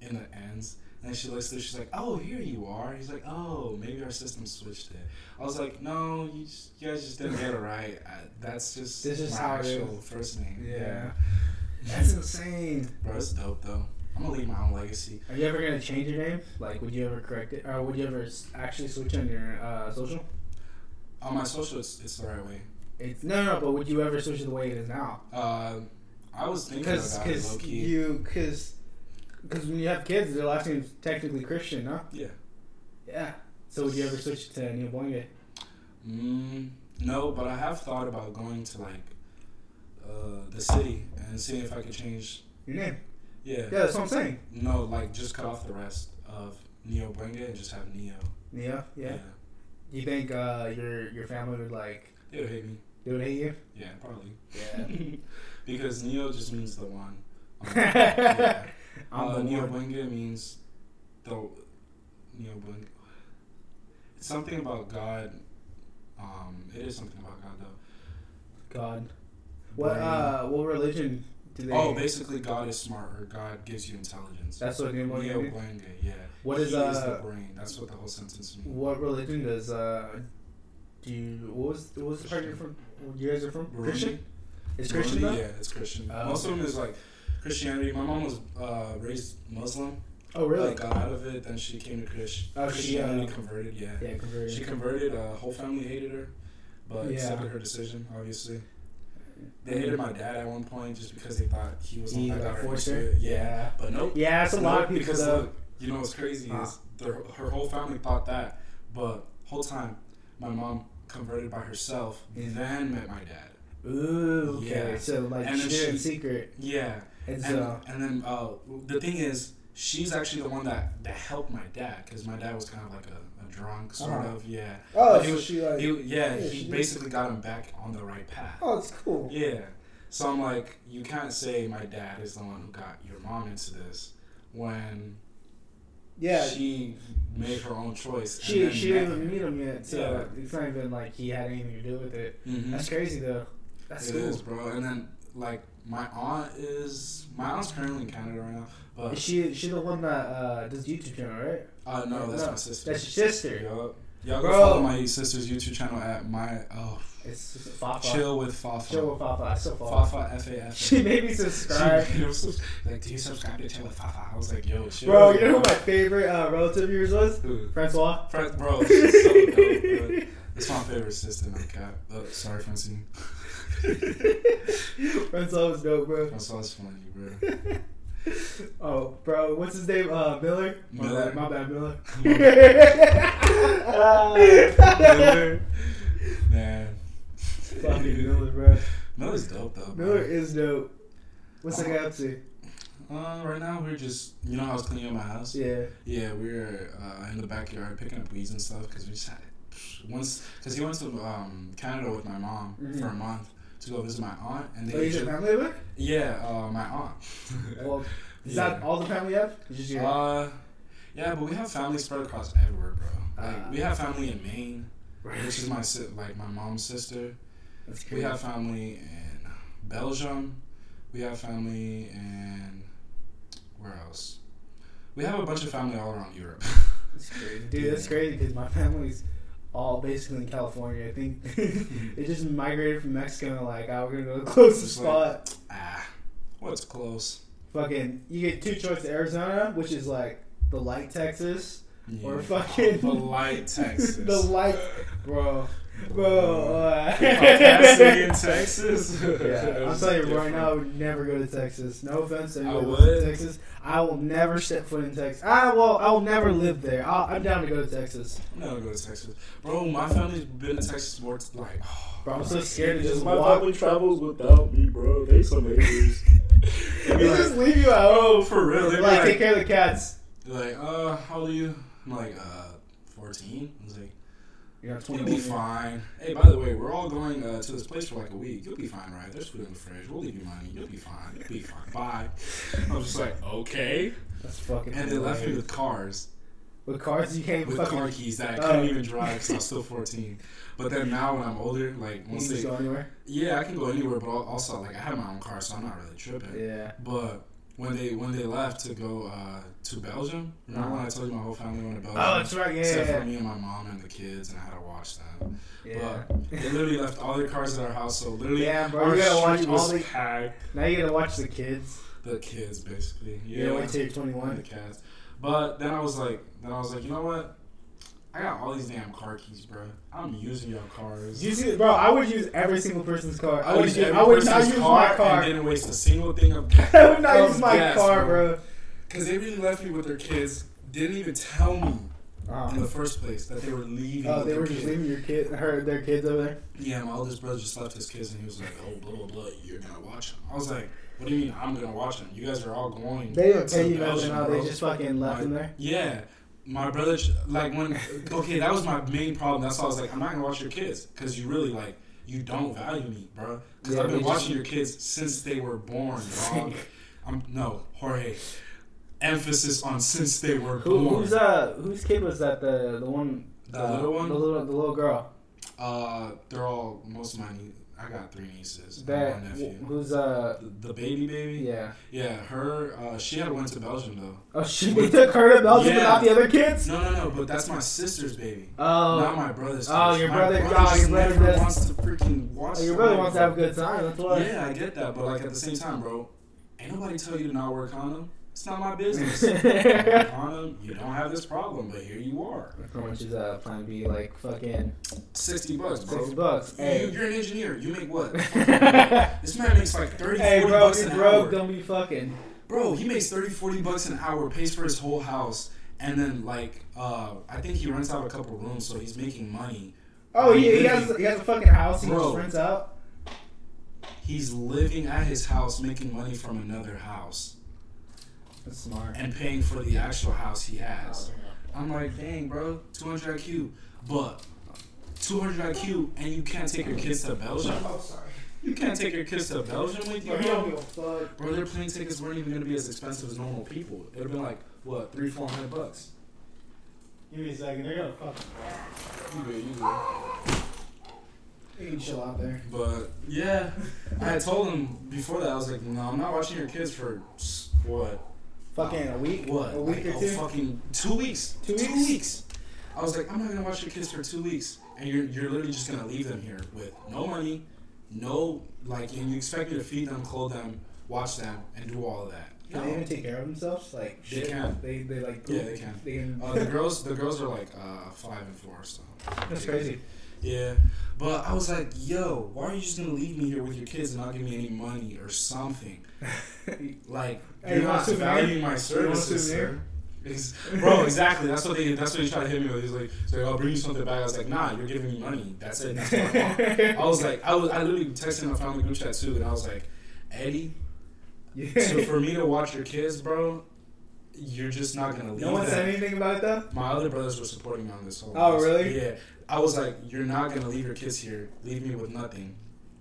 in the ends? And she looks through, she's like, oh, here you are. He's like, oh, maybe our system switched it. I was like, no, you, just, you guys just didn't get it right. I, that's just This is my how actual first name. yeah. That's insane. Bro, it's dope though. I'm gonna leave my own legacy. Are you ever gonna change your name? Like, would you ever correct it, or would you ever actually switch on your uh, social? On my social, it's, it's the right way. It's no, no, but would you ever switch it the way it is now? Uh, I was thinking Because, about it, because low key. you, because, because when you have kids, their last name's technically Christian, no? Yeah. Yeah. So would you ever switch to Neo Bwenge? Mm, no, but I have thought about going to like uh, the city and seeing if I could change. Your name? Yeah. Yeah, that's what I'm saying. No, like just cut off the rest of Neo Bwenge and just have Neo. Neo. Yeah. Do you think uh, your your family would like They would hate me. They would hate you? Yeah, probably. Yeah. because Neo just means the one. Um, yeah. I'm uh, the Neo. Bwenge means the Neo Bwenge. It's something about God. Um, it is something about God though. God. What Brain. uh what religion do they? Oh, basically, God is smart, or God gives you intelligence. That's what Neo means? Yeah. What is, he is uh, the brain? That's what the whole sentence means. What religion does uh do you what was what was the part you're from? You guys are from Burundi? Christian? It's Christian though. Yeah, it's Christian. Oh, Most of them is like Christianity. My mom was uh, raised Muslim. Oh really? Like, got out of it, then she came to Christ- Oh, she, uh, converted. Yeah. yeah, converted. She converted. Uh, whole family hated her, but Yeah. accepted her decision. Obviously, they hated my dad at one point just because they thought he was the He, like, forced her? Yeah. Yeah. but nope. Yeah, it's a lot of Nope, people because though. You know what's crazy Huh. is their, her whole family thought that, but whole time my mom converted by herself, Yeah. then met my dad. Ooh, okay. Yeah. So like And she did in secret, Yeah, and and so and then uh, the thing is, she's actually the one that that helped my dad because my dad was kind of like a, a drunk sort Uh-huh. of yeah. oh, But he so was- she like He, yeah, Yeah, he basically got him back on the right path. oh, it's cool. Yeah. So I'm like, you can't say my dad is the one who got your mom into this when Yeah, she made her own choice. she, she didn't him. meet him yet, so Yeah. it's not even like he had anything to do with it. Mhm. That's crazy though. That's It cool. is, bro. And then like my aunt is my aunt's currently in Canada right now, but Is she she the one that uh, does YouTube channel, right? uh no, that's No, my sister. That's your sister. Yup. Y'all go Bro. follow my sister's YouTube channel at my oh It's just Fafa. chill with Fafa. Chill with Fafa. I still follow. Fafa F A F. She made me subscribe. She- you know, like, do you subscribe to Chill with Fafa? I was like, yo, chill. Bro, you know who my favorite uh, relative of yours was? Who? Francois. Fran- bro, she's so dope. Bro. It's my favorite sister, no cap. Oh, sorry, Francine. Francois was dope, bro. Francois funny, bro. Oh, bro, what's his name? Uh, Miller. Miller. My bad, Miller. Miller. Man. Fucking Miller, bro. Miller's dope, though. bro. Miller is dope. What's that guy up to? Uh, right now, we're just, you know I was cleaning up my house? Yeah. Yeah, we were uh, in the backyard picking up weeds and stuff because we just had it once because he went to um, Canada with my mom Mhm. for a month to go visit my aunt and Oh, they a ju- family yeah uh, my aunt. Well, is Yeah. that all the family you have? You just your- Uh, yeah, but we have family spread across everywhere, bro. Like Ah. we have family in Maine, right. which is my si- like my mom's sister. We have family in Belgium. We have family in where else? We have a bunch of family all around Europe. That's crazy. Dude, that's crazy because my family's all basically in California. I think they just migrated from Mexico and like, oh, we're gonna go to the closest like- spot. ah, what's close? Fucking, you get two choices: Arizona, which is like the light Texas, or Yeah. fucking the light Texas. the light, bro, bro. Uh, in Texas. Yeah, I'm telling you right now, I would never go to Texas. No offense to I anyone who would. in Texas. I will never step foot in Texas. I will. I will never live there. I'll, I'm down to go to Texas. I'm never go to Texas, bro. My family's been to Texas more. t- Like, Bro, I'm so scared to just my walk. family travels without me, bro. They some haters. They just leave you at oh, for real? Like, like, take care of the cats. they're like, uh, how old are you? I'm like, uh, 14. I was like, You're not you'll be fine. Hey, by the way, we're all going uh, to this place for like a week. You'll be fine, right? There's food in the fridge. We'll leave you money. You'll be fine. You'll be fine. Bye. I was just like, okay. That's fucking. And they left me with cars. with cars. You can't with fucking. car keys that I couldn't even drive because I was still 14. But then now when I'm older, like You once can just they, go anywhere. yeah, I can go anywhere. But also like I have my own car, so I'm not really tripping. Yeah. But when they when they left to go uh, to Belgium, remember when I told you my whole family went to Belgium? Oh, that's right. Yeah. Except for me and my mom and the kids, and I had to watch them. yeah. But they literally left all their cars at our house, so literally Yeah, bro, our you gotta watch all the- packed. Now you gotta watch the kids. The kids, basically. You Yeah. gotta wait till you're and the 21. cats. But then I was like, then I was like, you know what? I got all these damn car keys, bro. I'm using your cars. You see, bro, I would use every single person's car. I would, use use, every I would not person's use my car. and didn't waste a single thing of I would not of use my gas, car, bro. Because they really left me with their kids. Didn't even tell me Oh, in the first place that they were leaving. Oh, with they their were just kids. leaving your kid, her, their kids over there. Yeah, my oldest brother just left his kids and he was like, "Oh, blah blah blah, you're gonna watch them." I was like, "What do you mean I'm gonna watch them? You guys are all going." They didn't to pay you Belgium, nothing. They bro." just fucking left My- them there. Yeah, my brother like when okay, that was my main problem. That's why I was like, I'm not gonna watch your kids because you really like you don't value me, bro. Because Yeah, I've been watching just- your kids since they were born, dog. I'm no Jorge. Emphasis on since they were Who, born. who's uh whose kid was that? The the one, The uh, little one? the little the little girl. Uh, they're all most of my. I got three nieces. and That one nephew. who's uh The, the baby, baby. yeah. Yeah, her. Uh, she had went to Belgium though. Oh she They took her to Belgium, but Yeah. not the other kids. No, no, no. But that's my sister's baby. Oh, Not my brother's. Oh, your brother- brother oh, your brother never wants to freaking watch. oh, your brother wants to have a good time. That's why. Yeah, I get that, but like at the same time, bro, ain't nobody tell you to not wear a condom. It's not my business. You condom, you don't have this problem, but here you are. How much is uh plan B? Like fucking Sixty bucks, bro. sixty bucks. You, Hey. you're an engineer. You make what? this man makes like 30, 40 bro, bucks you an broke. hour. Don't be fucking. bro, he makes 30, 40 bucks an hour, pays for his whole house, and then like, uh, I think he rents out a couple rooms, so he's making money. Oh, he, he has he has a fucking house. He Bro. just rents out. He's living at his house, making money from another house, That's smart. and paying for the actual house he has. I'm like, dang, bro, 200 IQ, but 200 IQ, and you can't take your kids to Belgium. Oh, sorry. You can't take your kids to Belgium with you, Bro, bro. give a fuck. Bro, their plane tickets weren't even gonna be as expensive as normal people. It would have been like what, three, four hundred bucks. Give me a second. They're gonna fuck. You good, you good. You can chill out there. But yeah, I had told him before that I was like, no, I'm not watching your kids for what, Fucking a week. what, A week like, or oh, two. fucking two weeks, Two two weeks? weeks. I was like, I'm not gonna watch your kids for two weeks, and you're you're literally just gonna leave them here with no money, no like, and you expect me to feed them, clothe them, watch them, and do all of that. Can they even take care of themselves? Like They shit. can. They they like. Yeah, they can. They can. Uh, the girls, the girls are like uh, five and four, so. That's crazy. Yeah, but I was like, yo, why are you just gonna leave me here with your kids and not give me any money or something? Like, Hey, you're not valuing my You want a services, sir. Bro, exactly. That's what they. That's what he tried to hit me with. He's like, like, I'll bring you something back. I was like, Nah, you're giving me money. That's it. That's what I want. I was like, I was, I literally texted my family group chat too, and I was like, Eddie, yeah. so for me to watch your kids, bro, you're just not gonna leave. no one said anything about it though. My other brothers were supporting me on this whole. Oh, mess. really? Yeah. I was like, you're not gonna leave your kids here, leave me with nothing,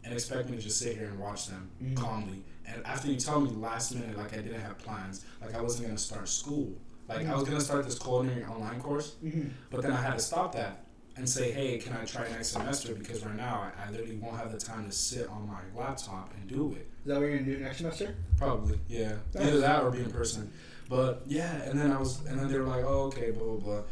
and expect me to just sit here and watch them Mhm. calmly. And after you tell me last minute, like I didn't have plans, like I wasn't gonna start school, like I was gonna start this culinary online course, Mm-hmm. but then I had to stop that and say, hey, can I try next semester? Because right now I, I literally won't have the time to sit on my laptop and do it. Is that what you're gonna do next semester? Probably, yeah. Either that or be in person. But yeah, and then I was, and then they were like, "Oh, okay, blah blah blah."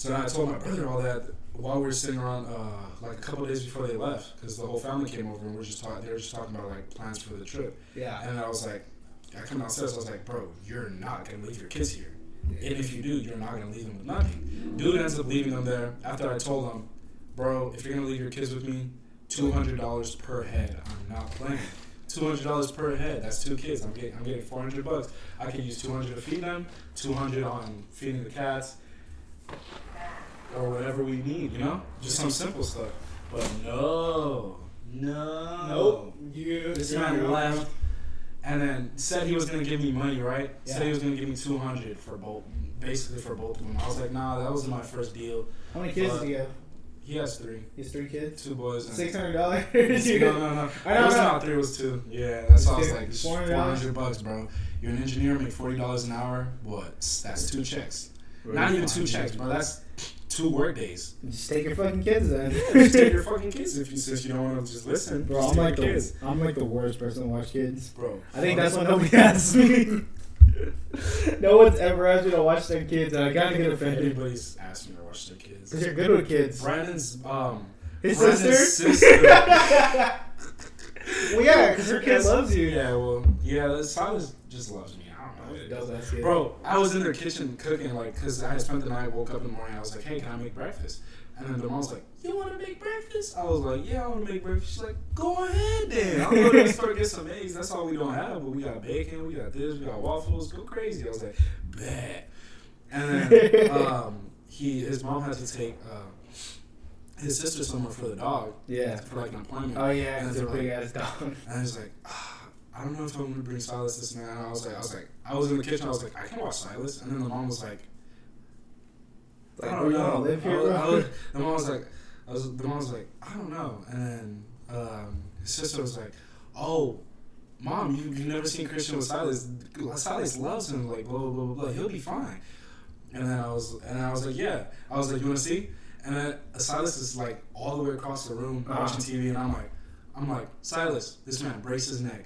So then I told my brother all that while we were sitting around, uh, like a couple days before they left, because the whole family came over and we are just talking. They were just talking about like plans for the trip, Yeah. and I was like, I come downstairs. I was like, "Bro, you're not gonna leave your kids here, and if you do, you're not gonna leave them with nothing." Dude ends up leaving them there after I told him, "Bro, if you're gonna leave your kids with me, two hundred dollars per head. I'm not playing." Two hundred dollars per head. That's two kids. I'm getting I'm getting four hundred bucks. I can use two hundred to feed them, two hundred on feeding the cats, or whatever we need. You know, just some simple stuff. But no, no, Nope. You. This man left, and then said he was gonna give me money. Right? Said he was gonna give me two hundred for both, basically for both of them. I was like, nah, that wasn't my first deal. How many kids do you have? He has three, He has three kids. two boys. And Six hundred dollars. no, no, no. I know, it was know. not three. It was two. Yeah, that's why I was like, $400? four hundred bucks, bro. You're an engineer, make forty dollars an hour. What? That's two checks. Not even two checks, bro. That's two work days. Just take your fucking kids then. just take your fucking kids if you since you don't want to just listen. Bro, just I'm like the kids, I'm like the worst person to watch kids. bro. I think that's why nobody asks me. no one's ever asked me to watch their kids, and I of get offended. Everybody's asked me to watch their kids. Because you're good with kids. Brandon's um His Brandon's sister? sister. well, yeah, because her kid loves you. Yeah, well, yeah. Silas just loves me. I don't know. what it is. Does that kid. Bro, I was in their kitchen cooking, like, because I had spent the night, woke up in the morning, I was like, hey, can I make breakfast? And then the mom was like, you want to make breakfast? I was like, yeah, I want to make breakfast. She's like, go ahead then. I'm going to the store get some eggs. That's all we don't have, but we got bacon, we got this, we got waffles. Go crazy. I was like, bet. And then um, he, his mom had to take uh, his sister somewhere for the dog, Yeah. for like an appointment. Oh yeah, And it's a they're big like- ass dog. And I was like, ah, I don't know if I'm gonna bring Silas this man. I was like, I was like, I was in the kitchen. I was like, I can watch Silas. And then the mom was like, I don't know. live here, I was- I was- the mom was like, I was, the mom was like, I don't know. And then um, his sister was like, Oh, mom, you you never seen Christian with Silas? Silas loves him. Like blah blah blah blah. blah. He'll be fine. And then I was, and I was like, Yeah. I was like, You want to see? And then Silas is like all the way across the room Uh-huh. watching TV, and I'm like, I'm like, Silas, this man, brace his neck.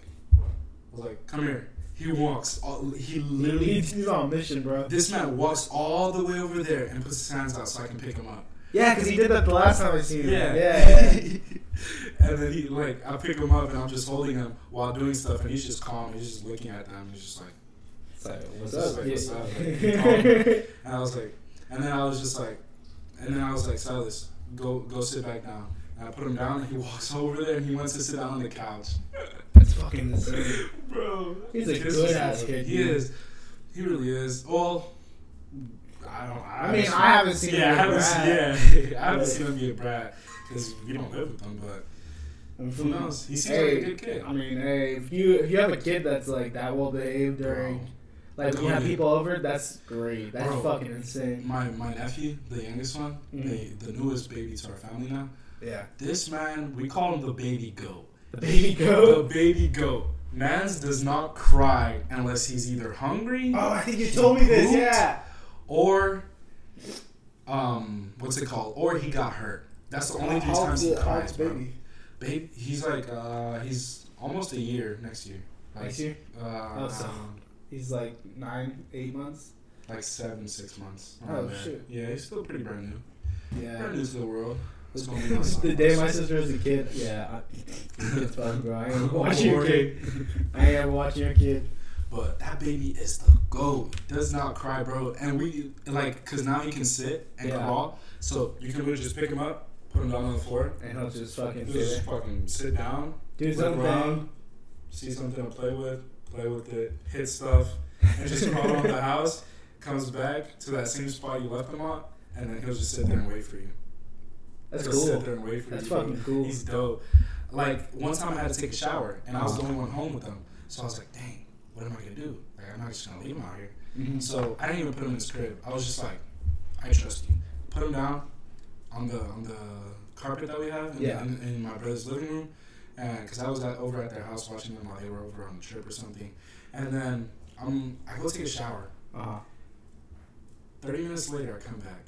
I was like, Come here. He walks. All, he literally He's, he's on a mission, bro. this man walks all the way over there and puts his hands out so I can pick him up. Yeah, because he did that the last time I seen him. Yeah. Yeah. and then he like I pick him up and I'm just holding him while doing stuff and he's just calm. He's just looking at them. He's just like, It's like, What's what's up? up? What's up? Yeah. and I was like, and then I was just like, and then I was like, Silas, go go sit back down. And I put him down and he walks over there and he wants to sit down on the couch. Fucking insane. bro. He's a Kiss good ass kid, He dude. is. He really is. Well, I don't. I mean, I haven't seen Yeah, I him be haven't seen. Yeah, I haven't seen him be a brat because we don't live with him. But I who knows? He seems hey, like a good kid. I mean, hey, if you if you have a kid that's like that well behaved during, Bro. like you have people over, that's great. That's Bro. fucking insane. My my nephew, the youngest one, Mhm. the, the newest baby to our family now. Yeah, This man, we call him the baby goat. The baby goat. The baby goat. Mans does not cry unless he's either hungry Oh, I think you told me this. Yeah. or um what's it called? Or he got hurt. That's the only three times he the- cries, bro. baby? Babe, he's like uh he's almost a year next year. Like, Next year? Uh, Oh, so- He's like nine, eight months. like seven, six months. Oh, there. shit. Yeah, he's still pretty brand new. Yeah. Brand new to the world. It's gonna be my the day my sister was a kid, yeah, I, it's fun, bro. I ain't Oh, watching your kid. I ain't ever watching your kid. But that baby is the goat. Does not cry, bro. And we like, cause now he can sit and Yeah. crawl. So you can literally just pick him up, put him down on the floor, And he'll just fucking He'll just fucking sit down, Do look something. around, see something to play with, play with it, hit stuff, and just crawl around the house. Comes back to that same spot you left him on, and then he'll just sit there and wait for you. That's cool. Sit there and wait for That's you. fucking cool. He's dope. Like one time I had to take a shower, and I was the only one home with him, so I was like, "Dang, what am I gonna do? Like, I'm not just gonna leave him out here." Mhm. So I didn't even put him in his crib. I was just like, "I trust you." Put him down on the on the carpet that we have in, Yeah. in, in my brother's living room, and because I was at, over at their house watching them while they were over on a trip or something, and then um I go take a shower. Uh-huh. Thirty minutes later, I come back.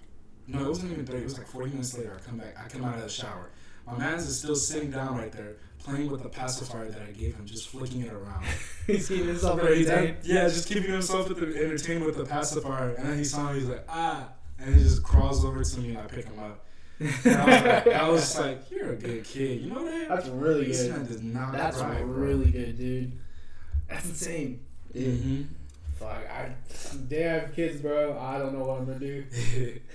No, it wasn't even thirty. It was like forty minutes later. I come back. I come out of the shower. My man's is still sitting down right there, playing with the pacifier that I gave him, just flicking it around. He's keeping himself Bro, entertained. yeah, just keeping himself entertained with the pacifier. And then he saw me. He's like, ah, and he just crawls over to me, and I pick him up. And I was, like, I was just like, you're a good kid. You know that? That's really This man good. does not That's cry, bro. really good, dude. That's insane. Dude. Mm-hmm. Fuck, I, they have kids, bro. I don't know what I'm gonna do.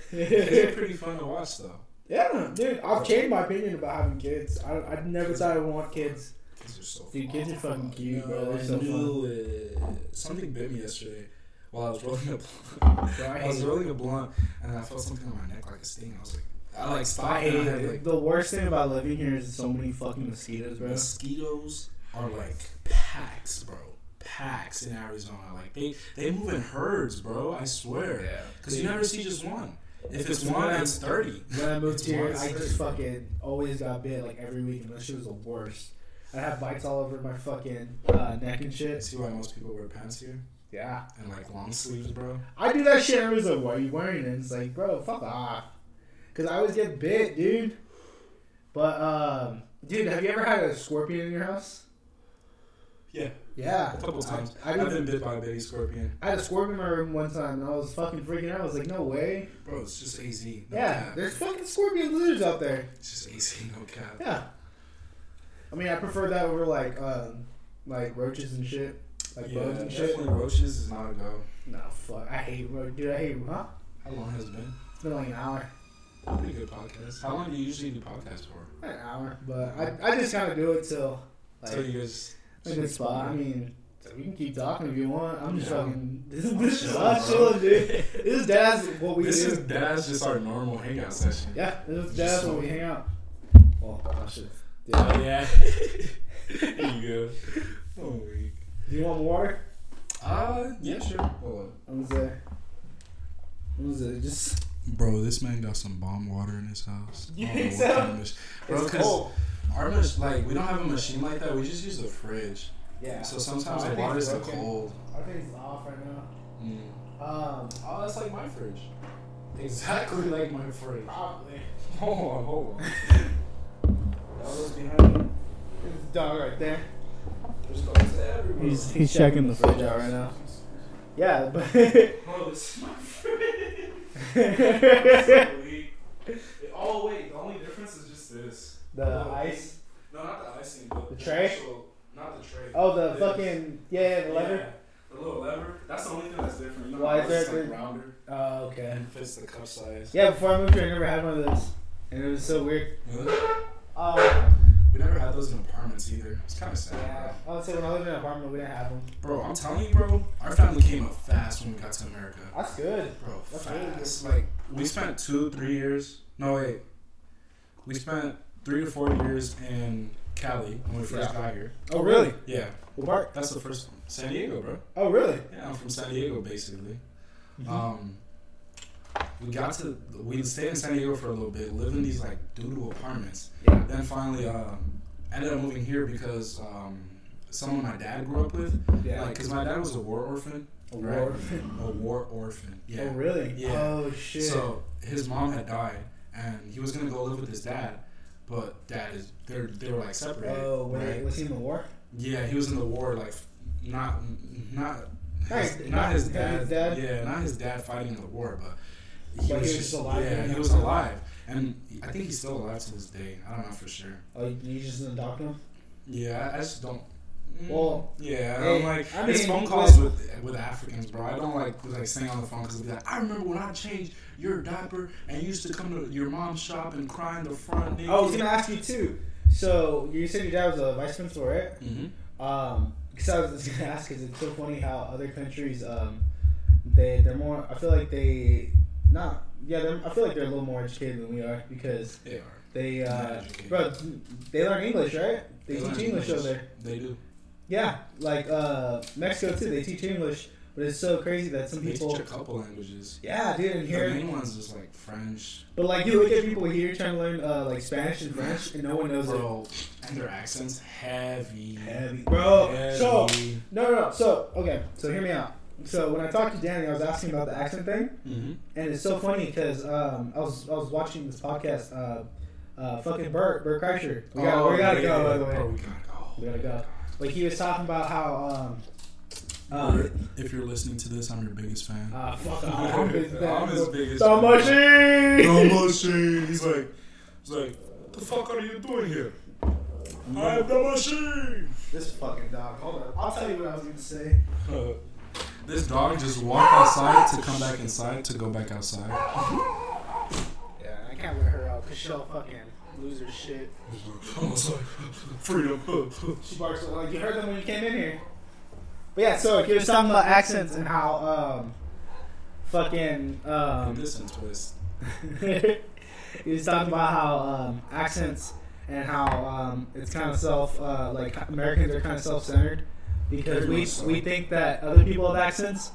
it's pretty fun to watch, though. yeah, dude. I've changed my opinion about having kids. I, I never thought I would want kids. Kids are so Dude, fun. kids are fucking cute, bro. They're I so fun. it. Something bit me yesterday while I was rolling a blunt. I I was rolling a blunt and I felt something on my neck like a sting. I was like, I like stopped I hate and I had like the worst thing about living here is so many fucking mosquitoes, bro. mosquitoes are like packs, bro. Packs in Arizona. Like they they move in herds, bro. I swear. Yeah. Because you never see just one. If it's When one, I- it's thirty. When I moved It's here, one, I just fucking always got bit like every week, and that shit was the worst. I have bites all over my fucking uh, neck and shit. See why most people wear pants here Yeah. and like long sleeves, bro. I do that shit. Everyone's like, "Why are you wearing it?" And it's like, bro, fuck off. Cause I always get bit, dude. But um, dude, have you ever had a scorpion in your house? Yeah, Yeah, a couple times. I, I've been bit by a baby scorpion. I had a scorpion in my room one time, and I was fucking freaking out. I was like, no way. Bro, it's just AZ. No Yeah, cap. there's fucking scorpion lizards out there. It's just AZ, no cap. Yeah. I mean, I prefer that over like um, like roaches and shit, like yeah, bugs and shit. definitely roaches is not a go. No, fuck. I hate roaches. Dude, I hate. Huh? How long has it been? It's been like an hour. Pretty good podcast. How long do you usually do podcasts for? An hour, but I, I just kind of do it till like Till you guys. a good spot. I mean, we can keep talking if you want. I'm just talking. This, this is chilling, us chilling, dude. This is dad's what we This do. is that's just our normal hangout session. yeah, this is dad's what we hang out. Well, I should. Oh yeah. there you go. Oh week. Do you want water? Uh yeah sure. Hold I'm gonna say. I'm say just. Bro, this man got some bomb water in his house. You I don't know think what so? kind of mach- Bro, it's 'cause cold. Our mach- like we don't have a machine like that. We just use the fridge. Yeah. So sometimes I the water's it's so broken. cold. I think it's off right now. Mm. Um, Oh, that's like my fridge. Exactly like my fridge. probably. Hold on, hold on. Dog is behind me. There's a dog right there. There's dogs everywhere. He's he's checking the fridge out right now. Yeah, but Bro, this is my fridge. oh wait, the only difference is just this. Ice. No, not the icing, but The the tray? actual- not the tray. Oh, the fucking yeah, the lever. Yeah, the little lever. That's the only thing that's different. You know, Why is there- like rounder Oh, okay. and fits the cup size. Yeah, before I moved here, I never had one of those, and it was so weird. Really? Um, We never had those in apartments. either. It's kind of sad, Yeah, I would say when I lived in an apartment, we didn't have them. bro. I'm telling you, bro. Our family came up fast when we got to America. That's good. Bro, That's really fast. Like we spent two, three years. No wait, we spent three to four years in Cali when we first Yeah. got here. Oh, really? Yeah, What part? that's the first San Diego, bro. Oh, really? Yeah, I'm from San Diego, basically. Mhm. Um, we got to we stayed in San Diego for a little bit, lived in these like doodle apartments. Yeah. Then finally, um, ended up moving here because um, someone my dad grew up with. Yeah. Like, cause my dad was a war orphan. A right? orphan. A war orphan. Yeah. Oh, really? Yeah. Oh, shit. So his mom had died, and he was gonna go live with his dad, but dad is they're they were like separated. oh, wait, right? was he in the war? Yeah, he was in the war, like not not his, not his dad. his dad? Yeah, not his dad fighting in the war, but But he was just alive Yeah, he was alive, and I think he's still alive to this day. I don't know for sure. Oh, you just didn't talk to him? Yeah, I, I just don't. mm, Well, yeah, I don't like I mean, phone calls with- with with Africans, bro. I don't like like saying on the phone because like, I remember when I changed your diaper and you used to come to your mom's shop and cry in the front. Naked. I was gonna ask you too. So you said your dad was a vice principal, right? Mm-hmm. Um, because I was just gonna ask, because it's so funny how other countries, um, they they're more. I feel like they not. Yeah, I feel like they're a little more educated than we are because They are. they, uh, bro, they learn English, right? They, learn teach English, over there. They do. Yeah, like uh, Mexico too. They teach English, but it's so crazy that some They people. teach a couple languages. Yeah, dude, and The here, main ones is like French, but like you look at people here trying to learn uh, like Spanish and French, and no one knows it. bro, and their accents heavy. Heavy, bro. So no, no, no. So okay, so hear me out. So when I talked to Danny, I was asking about the accent thing, Mhm. and it's so funny because um, I was I was watching this podcast. Uh, uh, fucking Bert, Bert Kreischer. We got Oh, we gotta yeah, go. yeah, By the way, Bro, we gotta go. we gotta go. Like he was talking about how um, um, if you're listening to this, I'm your biggest fan. uh, fuck. I'm his, I'm his biggest The fan. machine. The machine. He's like, he's like, what the fuck are you doing here? I'm the machine. This fucking dog. Hold on. I'll tell you what I was gonna say. this dog just walked outside to come back inside to go back outside. Yeah, I can't let her out because she'll fucking lose her shit. I was like, freedom. She barks like you heard them when you came in here. But yeah, so he was talking about accents and how um, fucking um, this and twist. he was talking about how um, accents and how um, it's kind of self uh, like Americans are kind of self centered because we we think that other people have accents,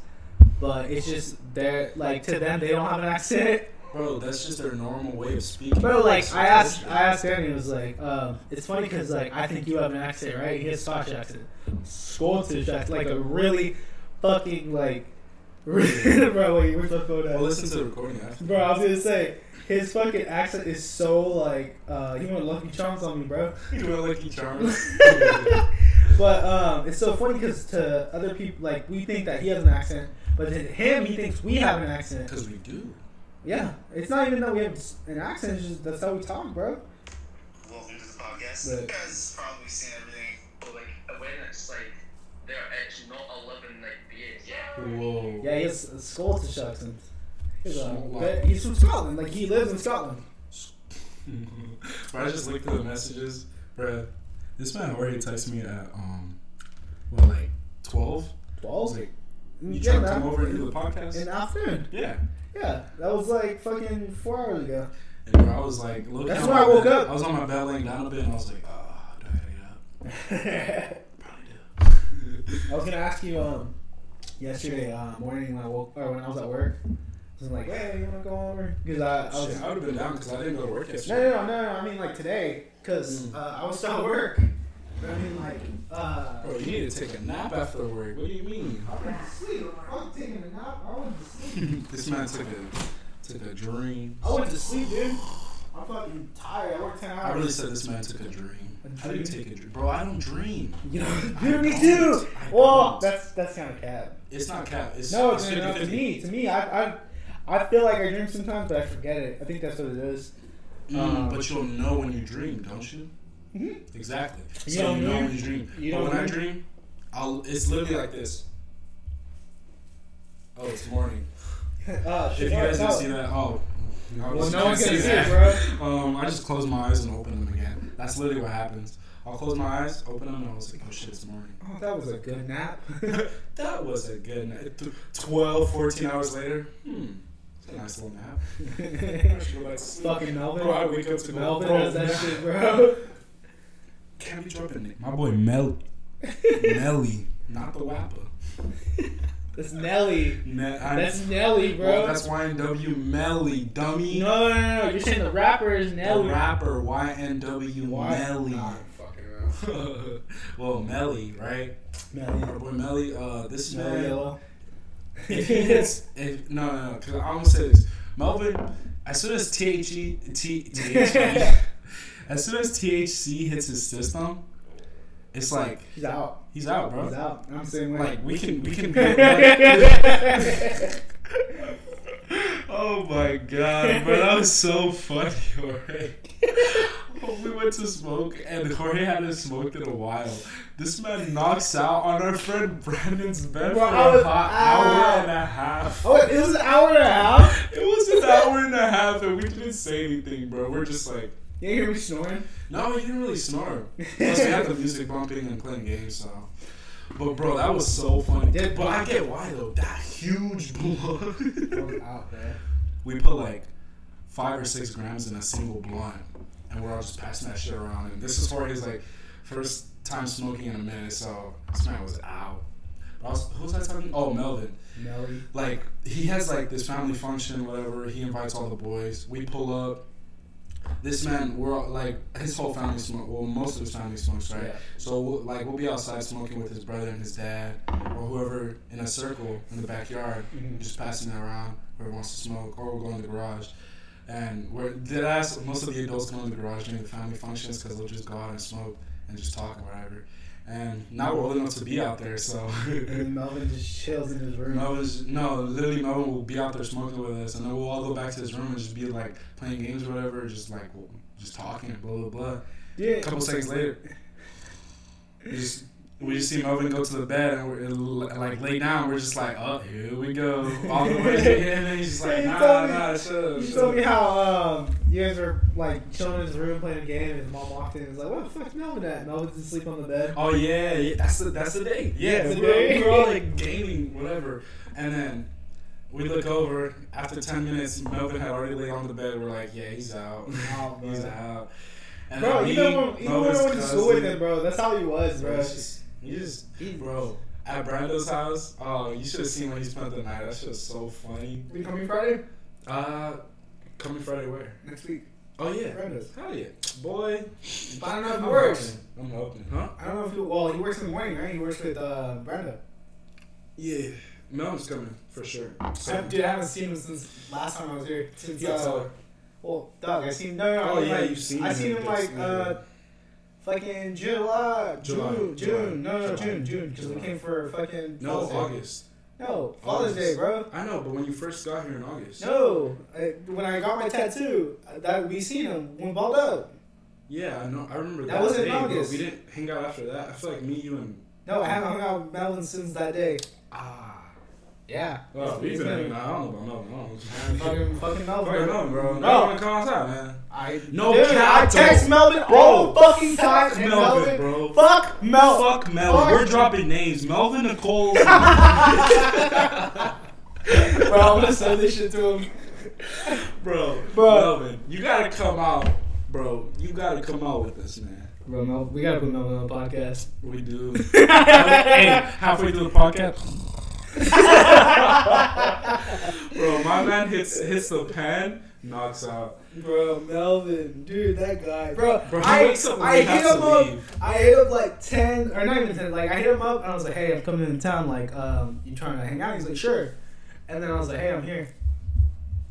but it's just they're like to them they don't have an accent. Bro, that's just their normal way of speaking. Bro, like I asked, I asked Danny. It was like, um, it's funny because like I think you have an accent, right? He has Scottish accent, Scottish accent, like a really fucking like, bro. Wait, where's my phone at? Well, listen to the recording after. Bro, I was gonna say his fucking accent is so like, uh, he went Lucky Charms on me, bro. You know, Lucky Charms. But um, it's so funny because to other people, like we think that he has an accent, but to him, he thinks we have an accent. Because we do. Yeah, it's not even that we have an accent; it's just that's how we talk, bro. Welcome to the podcast. Right. You guys probably seen everything. But like awareness, like there are actually not eleven like beers. Yeah. Whoa. Yeah, he has a Scottish accent. He's, uh, Scotland. but he's from Scotland. Like he lives in Scotland. I just looked through the messages. Bro, this man already texted me at, um, well, like 12? Twelve. like, you Yeah, trying to come over and do the podcast? in the afternoon. yeah. Yeah, that was like fucking four hours ago. And bro, I was like, looking That's at when I woke bed- up. I was on my bed laying down a bit and I was like, oh, do I gotta get up? Probably do. I was gonna ask you um yesterday uh, morning when I woke or when I was at work. I was like, hey, you wanna go over? Because I, I was Shit, I would have been down because I didn't go to work yesterday. no, no, no, no. I mean like today, cause Mm. uh, I was still at work. But I mean like uh. Bro, you need to take a nap after work. What do you mean? I went to sleep. I was taking a nap. I went to sleep. this man took a took a dream. I went to sleep, dude. I'm fucking tired. I worked ten hours. I really said this man took a dream. A How do you take a dream? Bro, I don't dream. You know, dude, me too. Well, that's that's kind of cat. It's not cap. It's, No, it's no, no, to me, to me, I, I, I feel like I dream sometimes, but I forget it. I think that's what it is. Mm, Um, but you'll know when you dream, don't you? Mhm. Exactly. You so don't you know dream? when you dream. You but don't when I dream? dream, I'll. It's literally like this. Oh, it's morning. Uh, If you guys no. didn't see that, oh. you Well, no one can't see it, that. Um, I just close my eyes and open them again. That's literally what happens. I'll close my eyes, open them, and I was like, oh shit, it's morning. Oh, that was a good nap. that was a good nap. Th- 12, 14 hours later, hmm, it's a nice little nap. I should go back to sleep. Fucking Melvin. Bro, I wake up to go, Melvin bro, does that shit, bro. Can't be dropping it. My boy Mel, Melly, not the Wapper. That's Nelly. Ne- I- That's Nelly, bro. Well, that's YNW Melly, dummy. no, no, no, no. You're saying the rapper is The Nelly. rapper YNW Why? Melly. Nah, fucking well, Melly, right? Melly. Our boy Melly. Uh, this is Melly man. If he hits, if no, no, no, because I'm gonna say this, Melvin. As soon as THE, T, THE, as soon as THC hits his system, it's like He's out. he's out, bro. He's out. I'm saying. Like we can, we can. oh my god, bro, that was so funny, Jorge. we went to smoke, and Jorge hadn't smoked in a while. This man knocks out on our friend Brandon's bed Bro, for I was a hot out. hour and a half. oh, it was an hour and a half. It was an hour and a half, and we didn't say anything, bro. We're just like, You hear me snoring? no, you didn't really snore. Plus, we had the music bumping and playing games, so. But bro, that was so funny. Did- but I get why though. That huge blunt. out, we put like five or six grams in a single blunt, and we're all just passing that shit around. And this is for his like first time smoking in a minute, so this man was out. I was, who was I talking? Oh, Melvin. Nelly. Like he has like this family function, whatever. He invites all the boys. We pull up. This man, we're all, like his whole family smoke. Well, most of his family smokes, right? Yeah. So we'll, like we'll be outside smoking with his brother and his dad, or whoever in a circle in the backyard, Mhm. just passing it around. Whoever wants to smoke, or we'll go in the garage. And we're dead ass. Most of the adults come in the garage during the family functions because they'll just go out and smoke and just talk or whatever. And now we're old enough to be out there, so. And Melvin just chills in his room. Melvin's no, literally Melvin will be out there smoking with us, and then we'll all go back to his room and just be like playing games or whatever, just like just talking, blah blah blah. Yeah. A couple seconds later, just we just see Melvin go to the bed and we're like lay down. We're just like, oh, here we go, all the way. And then he's just like, nah, told me- nah, shut up. You told me how um, you guys were like chilling in his room playing a game, and his mom walked in and was like, "What the fuck's Melvin at?" Melvin's asleep on the bed. Oh yeah, yeah, that's the that's the day. Yeah, That's we were, day. we were all like gaming, whatever, and then we look over. After ten minutes, Melvin had already laid on the bed. We're like, yeah, he's out. Oh, he's out. And Bro, even when, even when Melvin's went to school with him, bro, that's how he was, Bro, it's just, he bro, at Brando's house. Oh, you should have seen when he spent the night. That shit was so funny. We coming Friday Uh, coming Friday where? next week. Oh yeah, Brando's. hell yeah, boy. But I don't know if I'm works. I'm hoping, huh? I don't know if he. Well, he works in the morning, right? He works with uh, Brenda. Yeah, Melvin's coming for sure. I, dude, I haven't seen him since last time I was here. Since uh, well, dog, I seen no, no, Oh, yeah, like, you've seen I him seen him like uh, fucking July, July, June, July, June, no, no, July. June, June, because we came for fucking No, Father's Day. August. No, Father's August. Day, bro. I know, but when you first got here in August. No, I, when I got my tattoo, that we seen him when balled up. Yeah, I know. I remember That that. was in August. We didn't hang out after that. I feel like me, you, and No, I haven't hung out with Melvin since that day. ah. Yeah. Well, we've It's been been- hanging out. I don't know about Melvin. I. Fucking, fucking Melvin. Fucking Melvin, bro. No. No, wanna come outside, man. I No dude, cap, I text though. Melvin Bro, all fucking time. Fuck and Melvin, bro. Fuck Melvin. Fuck Melvin. Fuck. We're dropping names. Melvin Nicole. Bro, I'm gonna send this shit to him. bro, Bro. Melvin, you gotta come out, bro. You gotta come out with us, man. Bro, Mel, we gotta put Melvin on the podcast. We do. hey, halfway through the podcast. Bro, my man hits hits the pen, knocks out. Bro, Melvin, dude, that guy, bro. Bro, he I, wakes up I hit him up. leave. I hit up like ten, or not even ten. Like I hit him up and I was like, "Hey, I'm coming in town. Like, um, you trying to hang out?" He's like, "Sure." And then I was like, "Hey, I'm here."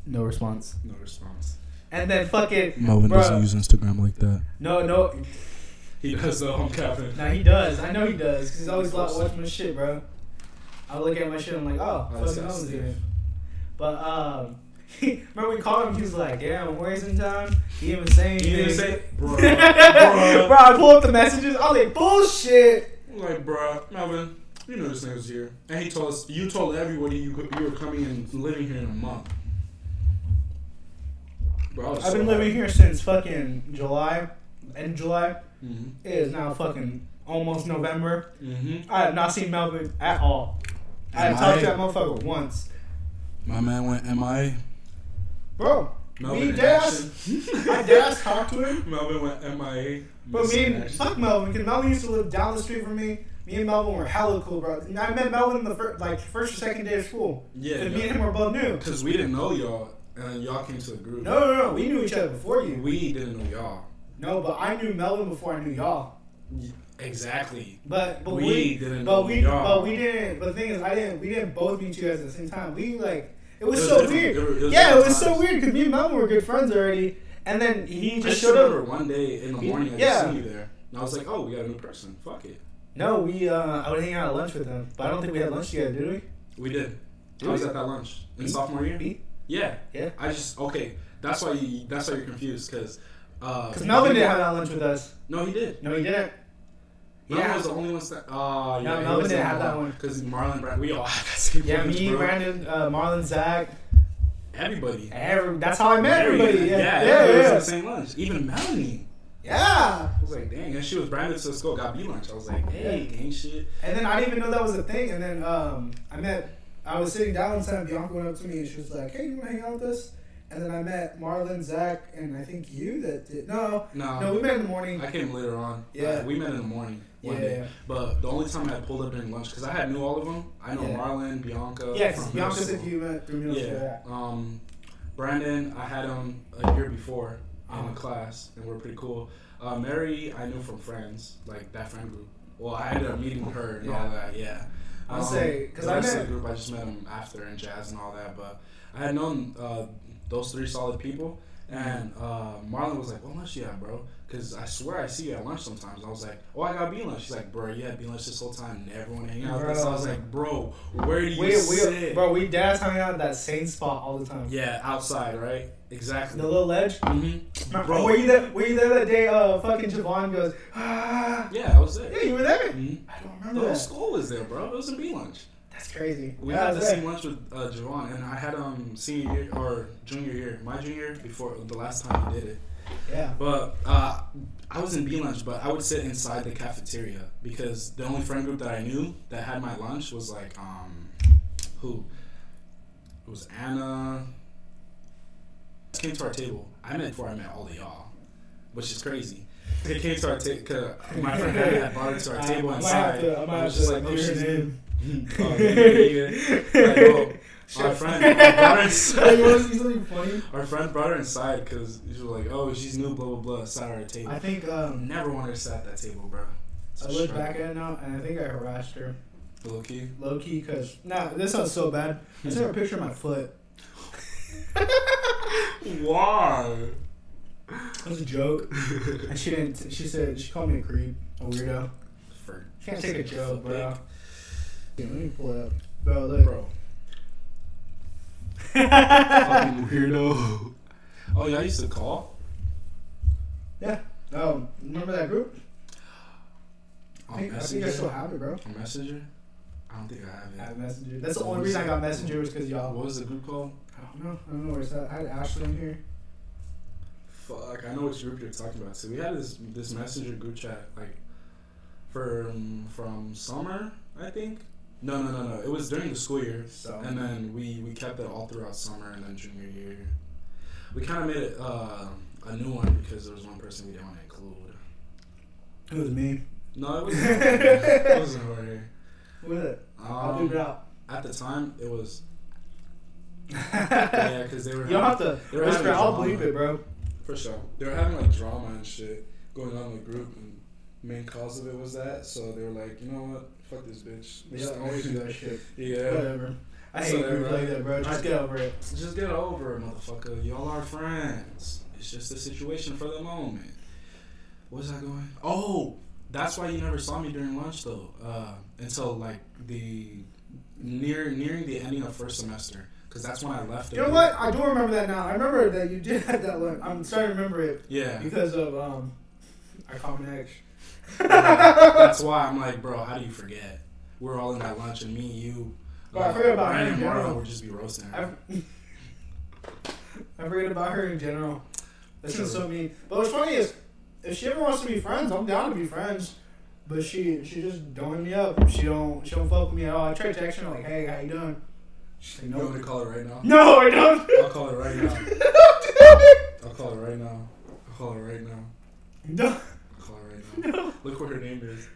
No response. No response. And then fucking Melvin Bruh. doesn't use Instagram like that. no, no. He does though. I'm capping. Nah, he does. I know he does. Cause he's always like watching my shit, bro. I look at my shit. I'm like, oh, Oh, fucking Steve. here. But um, remember we called him. He was like, "Damn, where's in time? He didn't even say anything. He didn't say, bro, bruh, bruh. I pull up the messages. I was like, bullshit. Like, bro, Melvin, you know this nigga was here. And he told us, you told everybody you, you were coming and living here in a month. Bro, I've so been living here since fucking July, end of July. Mm-hmm. It is now fucking almost November. Mm-hmm. I have not seen Melvin at all. I have talked to that motherfucker once. My man went MIA. Bro, Melvin me in my action. I Deadass talked to him. Melvin went MIA. But me and action. fuck Melvin, because Melvin used to live down the street from me. Me and Melvin were hella cool, bro. And I met Melvin in the first, like first or second day of school. Yeah, and me and him were both new. Because we didn't know y'all, and y'all came to the group. No, no, no. We knew each other before you. We didn't know y'all. No, but I knew Melvin before I knew y'all. Exactly. But but We we, didn't but we but we didn't. But the thing is, I didn't. We didn't both meet you guys at the same time. We like it was, It was so different. weird. It was- it was yeah, it was so weird because me and Melvin were good friends already, and then he just showed up. one day in the He- morning I yeah. just seen you there. And I was like, oh, we got a new person. Fuck it. No, we. Uh, I was hanging out at lunch with him, but I don't think we had lunch together, did we? We did. Did I was we? at that lunch in sophomore year. Yeah. Yeah. I just okay. That's why you. That's why you're confused because. Uh, Because Melvin didn't have that lunch with us. No, he did. No, he didn't. Melvin Yeah. was the only one that. Oh, yeah. No, Melvin didn't have that one. Because Marlon, Brand, we all had that same Yeah, me, bro. Brandon, uh, Marlon, Zach. Everybody. Every, that's how I met everybody. Yeah, yeah, yeah, yeah. the same lunch. Even Melanie. Yeah. I was like, dang, and she was branded to school, got B lunch. I was like, hey, gang shit. And then I didn't even know that was a thing. And then um, I met, I was sitting down one time, Bianca went up to me and she was like, hey, you want to hang out with us? And then I met Marlon, Zach, and I think you that did. No, No, no, we met in the morning. I came later on. Yeah. Uh, we met in the morning one Yeah, day. yeah. But the only time I pulled up during lunch, because I had knew all of them. I know Yeah. Marlon, Bianca. Because from Bianca middle said you met through middle. Yeah. Yeah. Um, Brandon, I had him a year before in a class, and we are pretty cool. Uh, Mary, I knew from friends, like that friend group. Well, I ended up meeting her and all Yeah. that. Yeah. I'll say because I met- the group, I just met them after and jazz and all that. But I had known uh, those three solid people, and uh, Marlon was like, "What lunch you have, bro?" Because I swear I see you at lunch sometimes. I was like, "Oh, I got B lunch." She's like, "Bro, you had B lunch this whole time. and everyone to hang out us." I was like, "Bro, where do you We, we, sit?" bro, we dads hung out at that same spot all the time. Yeah, outside, right? Exactly. The little ledge. Mm-hmm. Bro, were you there? Were you there that day? Uh, fucking Javon goes, ah. Yeah, I was there. Yeah, you were there. Mhm. I don't remember. The whole school was there, bro. It was a B lunch. That's crazy. We Yeah, had the same lunch with uh, Javon, and I had um senior year or junior year, my junior year before the last time we did it. Yeah. But uh, I was in B lunch, but I would sit inside the cafeteria because the only friend group that I knew that had my lunch was like um who? It was Anna. Came to our table. I met before I met all of y'all, which is crazy. They came to our table. My friend had brought it to our table inside. to- I I have was just like, oh, she's name. Oh. Like, oh, our friend brought her Hey, you want inside. to see something funny? Our friend brought her inside because she was like, "Oh, she's new, blah blah blah." Sat at our table. I think um, never wanted to sit at that table, bro. It's I look back at it now, and I think I harassed her Low key. low key because nah, this sounds so bad. I sent her a picture of my foot. Why? It was a joke, and she didn't. She said she called me a creep, a weirdo. For She can't take a joke, bro. Dick. Yeah, let me pull up, bro. Look, bro. Fucking weirdo. Oh, y'all used to call Yeah. Oh, remember that group? I on think, I think I still have it, bro. On Messenger. I don't think I have it. I have it. Messenger. That's the only reason I got Messenger was because y'all. What was the group called? I don't know. I don't know where it's at. I had Ashley in here. Fuck, I know which group you're talking about. So we had this this messenger group chat like from from summer, I think. No, no, no, no. It was during the school year, So. and then we we kept it all throughout summer and then junior year. We kind of made it uh, a new one because there was one person we didn't want to include. It was me. No, it wasn't. it wasn't Jorge. Who was it? I'll leave it Um, out. at the time, it was yeah, because they were. You don't have to they were whisper. I'll drama. bleep it, bro. For sure. They were having like drama and shit going on in the group, and main cause of it was that. So they were like, you know what? Fuck this bitch. They always do that shit. Yeah. Whatever. I hate So, uh, like that, bro. Just I- get over it. Just get over it, motherfucker. Y'all are friends. It's just a situation for the moment. Where's that going? Oh, that's why you never saw me during lunch though. Uh, until like the near nearing the ending of first semester, because that's when I left. You know what? I do remember that now. I remember that you did have that lunch. I'm starting to remember it Yeah. because of um, our common ex. That's why I'm like, bro, how do you forget? We're all in that lunch, and me, you, Bro, I uh, forgot about Ryan her and Marlon general. would just be roasting I, her. I forget about her in general. That True. seems so mean. But what's funny is, if she ever wants to be friends, I'm down to be friends. But she she just don't hit me up. She don't she don't fuck with me at all. I try texting her like, hey, how you doing? She's like, You want me no. to call her right now? No, I don't. I'll call her right now. I'll call her right now. I'll call her right now. No. I'll call her right now. Look what her name is.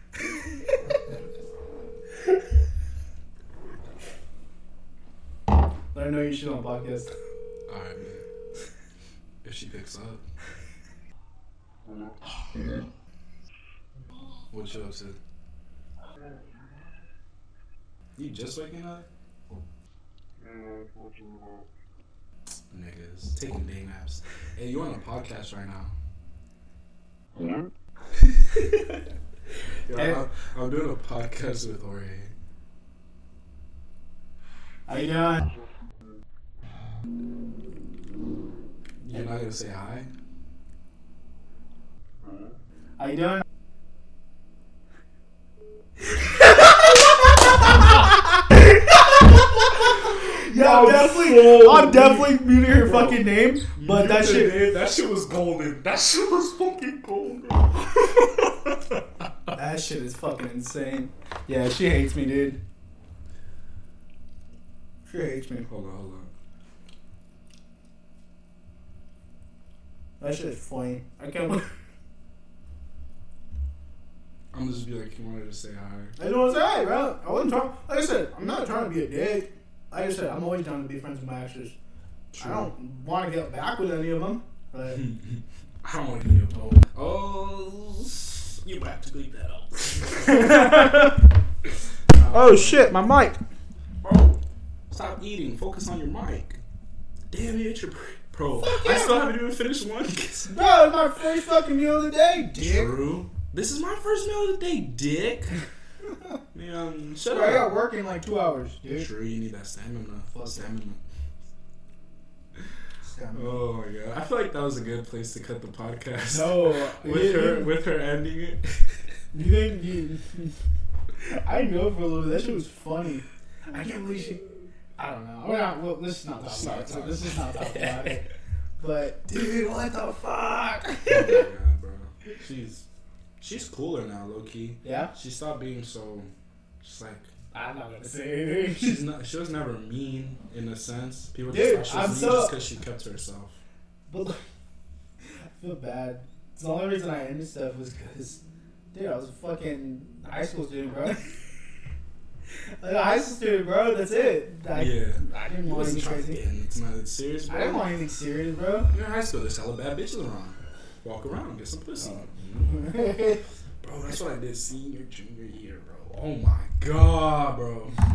Let her know you should on podcast. Alright, man. If she picks up. What you up to? You just waking up? Niggas. Taking day naps. Hey, you on a podcast right now? Yeah, I'm, I'm doing a podcast with Jorge. How you doing? You're not gonna say hi? How you doing? Yeah, I'm definitely, I'm definitely muting her fucking name, but that shit, that shit was golden. That shit was fucking golden. that shit is fucking insane. Yeah, she hates me, dude. She hates me. hold on, hold on. That shit is funny. I can't. believe- I'm just be like, you wanted to say hi. I don't want to say, hi, bro. I wasn't trying. Like I said, I'm not trying to be a dick. Like I said, I'm always trying to be friends with my exes. I don't want to get back with any of them. But I don't want to hear oh, oh, you have to bleep that out. oh shit, my mic. Bro, stop eating. Focus on your mic. Damn it, it's your bro. I still haven't even finished one. Bro, it's my first fucking meal of the day, dick. True. This is my first meal of the day, dick. Man, um, shut Bro, I got up. work in like two hours, dude. True, you need that stamina. Fuck. Stamina. Oh my god, I feel like that was a good place to cut the podcast. No, with her, with her ending it. You think you? I know for a little bit. That shit was funny. I can't believe she. I don't know. We're not. Well, this is not Let's talk not about it. This is not talk about it. But dude, what the fuck? oh my god, bro. She's she's cooler now, low key. Yeah, She stopped being so just like I'm not gonna say anything. she's not she was never mean in a sense. People Dude, just thought I'm she was mean so- just because she kept to herself. But like, I feel bad. The only reason I ended stuff was because, dude, I was a fucking high school student, bro. like a high school student, bro. That's it. I, yeah. I didn't You want wasn't anything trying to crazy. get into nothing serious, bro. I didn't want anything serious, bro. You're in high school, there's hella bad bitches around. Walk around, get some pussy. Oh. Bro, that's what I did senior, junior year, bro. Oh my god, bro. I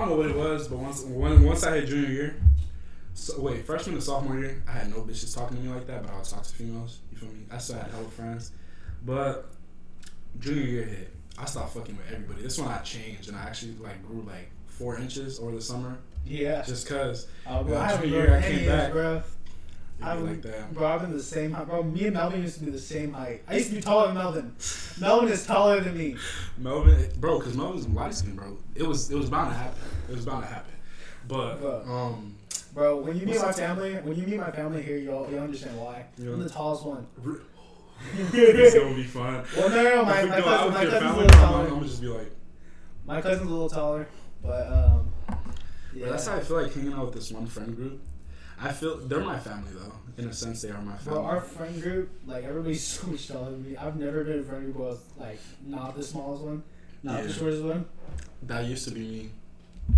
don't know what it was, but once when, once I hit junior year, so wait, freshman and sophomore year, I had no bitches talking to me like that, but I was talking to females. You feel me? I still had hella friends, but junior year hit, I stopped fucking with everybody. This one I changed, and I actually like grew like four inches over the summer, yeah. just cause. Oh, bro, Yeah, I haven't junior year I came back. bro. It'd be I'm like that. Bro, I've been the same height. Bro, me and Melvin used to be the same height. I used to be taller than Melvin. Melvin is taller than me. Melvin, bro, because Melvin's light skin, bro. It was it was bound to happen. It was bound to happen. But But- um, Bro, when you meet my family, when you meet my family here, you'll you understand why. Yeah. I'm the tallest one. it's gonna be fun. Well, no, no, no my, my cousin, my cousin's a little taller. I'm gonna just be like, My cousin's a little taller, but um, yeah. But that's how I feel like hanging out with this one friend group. I feel they're my family though. In a sense, they are my family. Bro, our friend group, like everybody's so much taller than me. I've never been in a friend group with like not the smallest one, not the Yeah. shortest one. that used to be me.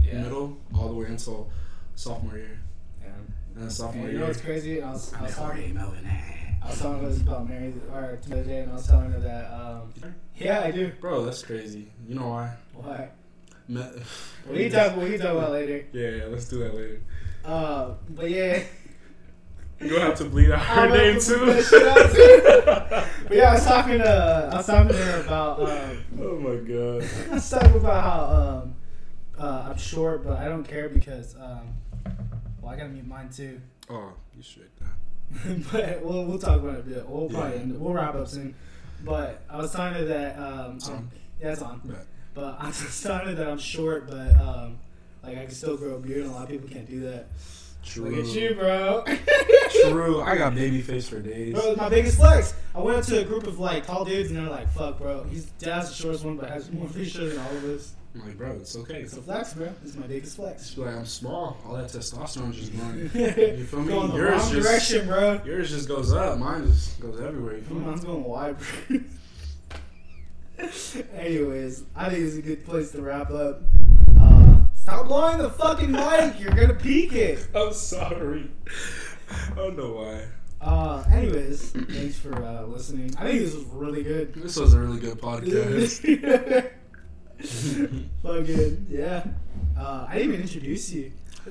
Yeah. Middle all the way until sophomore year. Yeah. And then sophomore And you know what's crazy? I was, I was talking, I was talking this about Mary or the other day, and I was telling her that um, yeah, I do. Bro, that's crazy. You know why? Why? Me- you talk? You talk about later? Yeah, yeah, let's do that later. Uh, but yeah. You're gonna have to bleed out her name too. that shit out too. But yeah, I was talking to I was talking to her about um, oh my god. I was talking about how um, uh, I'm short, but I don't care because um, well, I gotta meet mine too. Oh, you straight down. but we'll, we'll talk about it a bit. We'll probably Yeah. end it. we'll wrap up soon. But I was telling her that um, It's on. yeah, it's on. Bet. But I was telling her that I'm short, but um, like I can still grow a beard, and a lot of people can't do that. True. Look at you, bro. True. I got baby face for days. Bro, it's my biggest flex. I went up to a group of like tall dudes and they're like, "Fuck, bro, he's dad's the shortest one, but has more facial than all of us." I'm like, bro, it's okay. It's a flex, bro. It's my biggest flex. Just be like, I'm small. All that testosterone just going. you feel me? Going the Yours wrong just- direction, bro. Yours just goes up. Mine just goes everywhere. You feel me? Mine's going wide, bro. Anyways, I think it's a good place to wrap up. Stop blowing the fucking mic. You're gonna peek it. I'm sorry. I don't know why. Uh, anyways, thanks for uh, listening. I think this was really good. This was a really good podcast. Fucking yeah. Uh, I didn't even introduce you.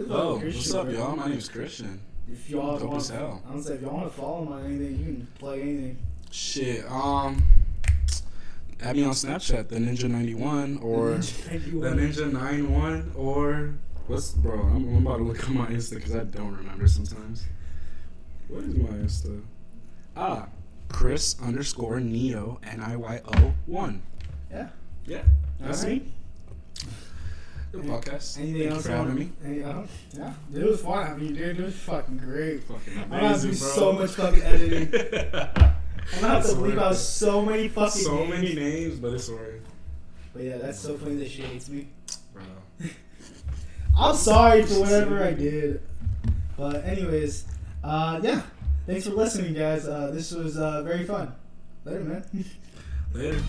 Oh, what's up, bro. y'all? My name's Christian. If y'all Dope want, as hell. I don't say if y'all want to follow him on anything, you can plug anything. Shit. Um, add me on Snapchat, the Ninja ninety one, or the Ninja 91, or what's bro? I'm, I'm about to look on my Insta because I don't remember sometimes. What is my Insta? Ah, Chris underscore Neo N I Y O one. Yeah. Yeah, that's Alright. me. Good podcast. Anything Thank you else for having me. Any, uh, yeah, it was fun. I mean, dude, it was fucking great. Fucking I'm gonna have do so much fucking editing. I'm gonna have to It's worth out so many fucking so names. many names, but it's alright, But yeah, that's so funny that she hates me. bro. I'm sorry for whatever I did. But anyways, uh, yeah. Thanks for listening, guys. Uh, this was uh, very fun. Later, man. Later.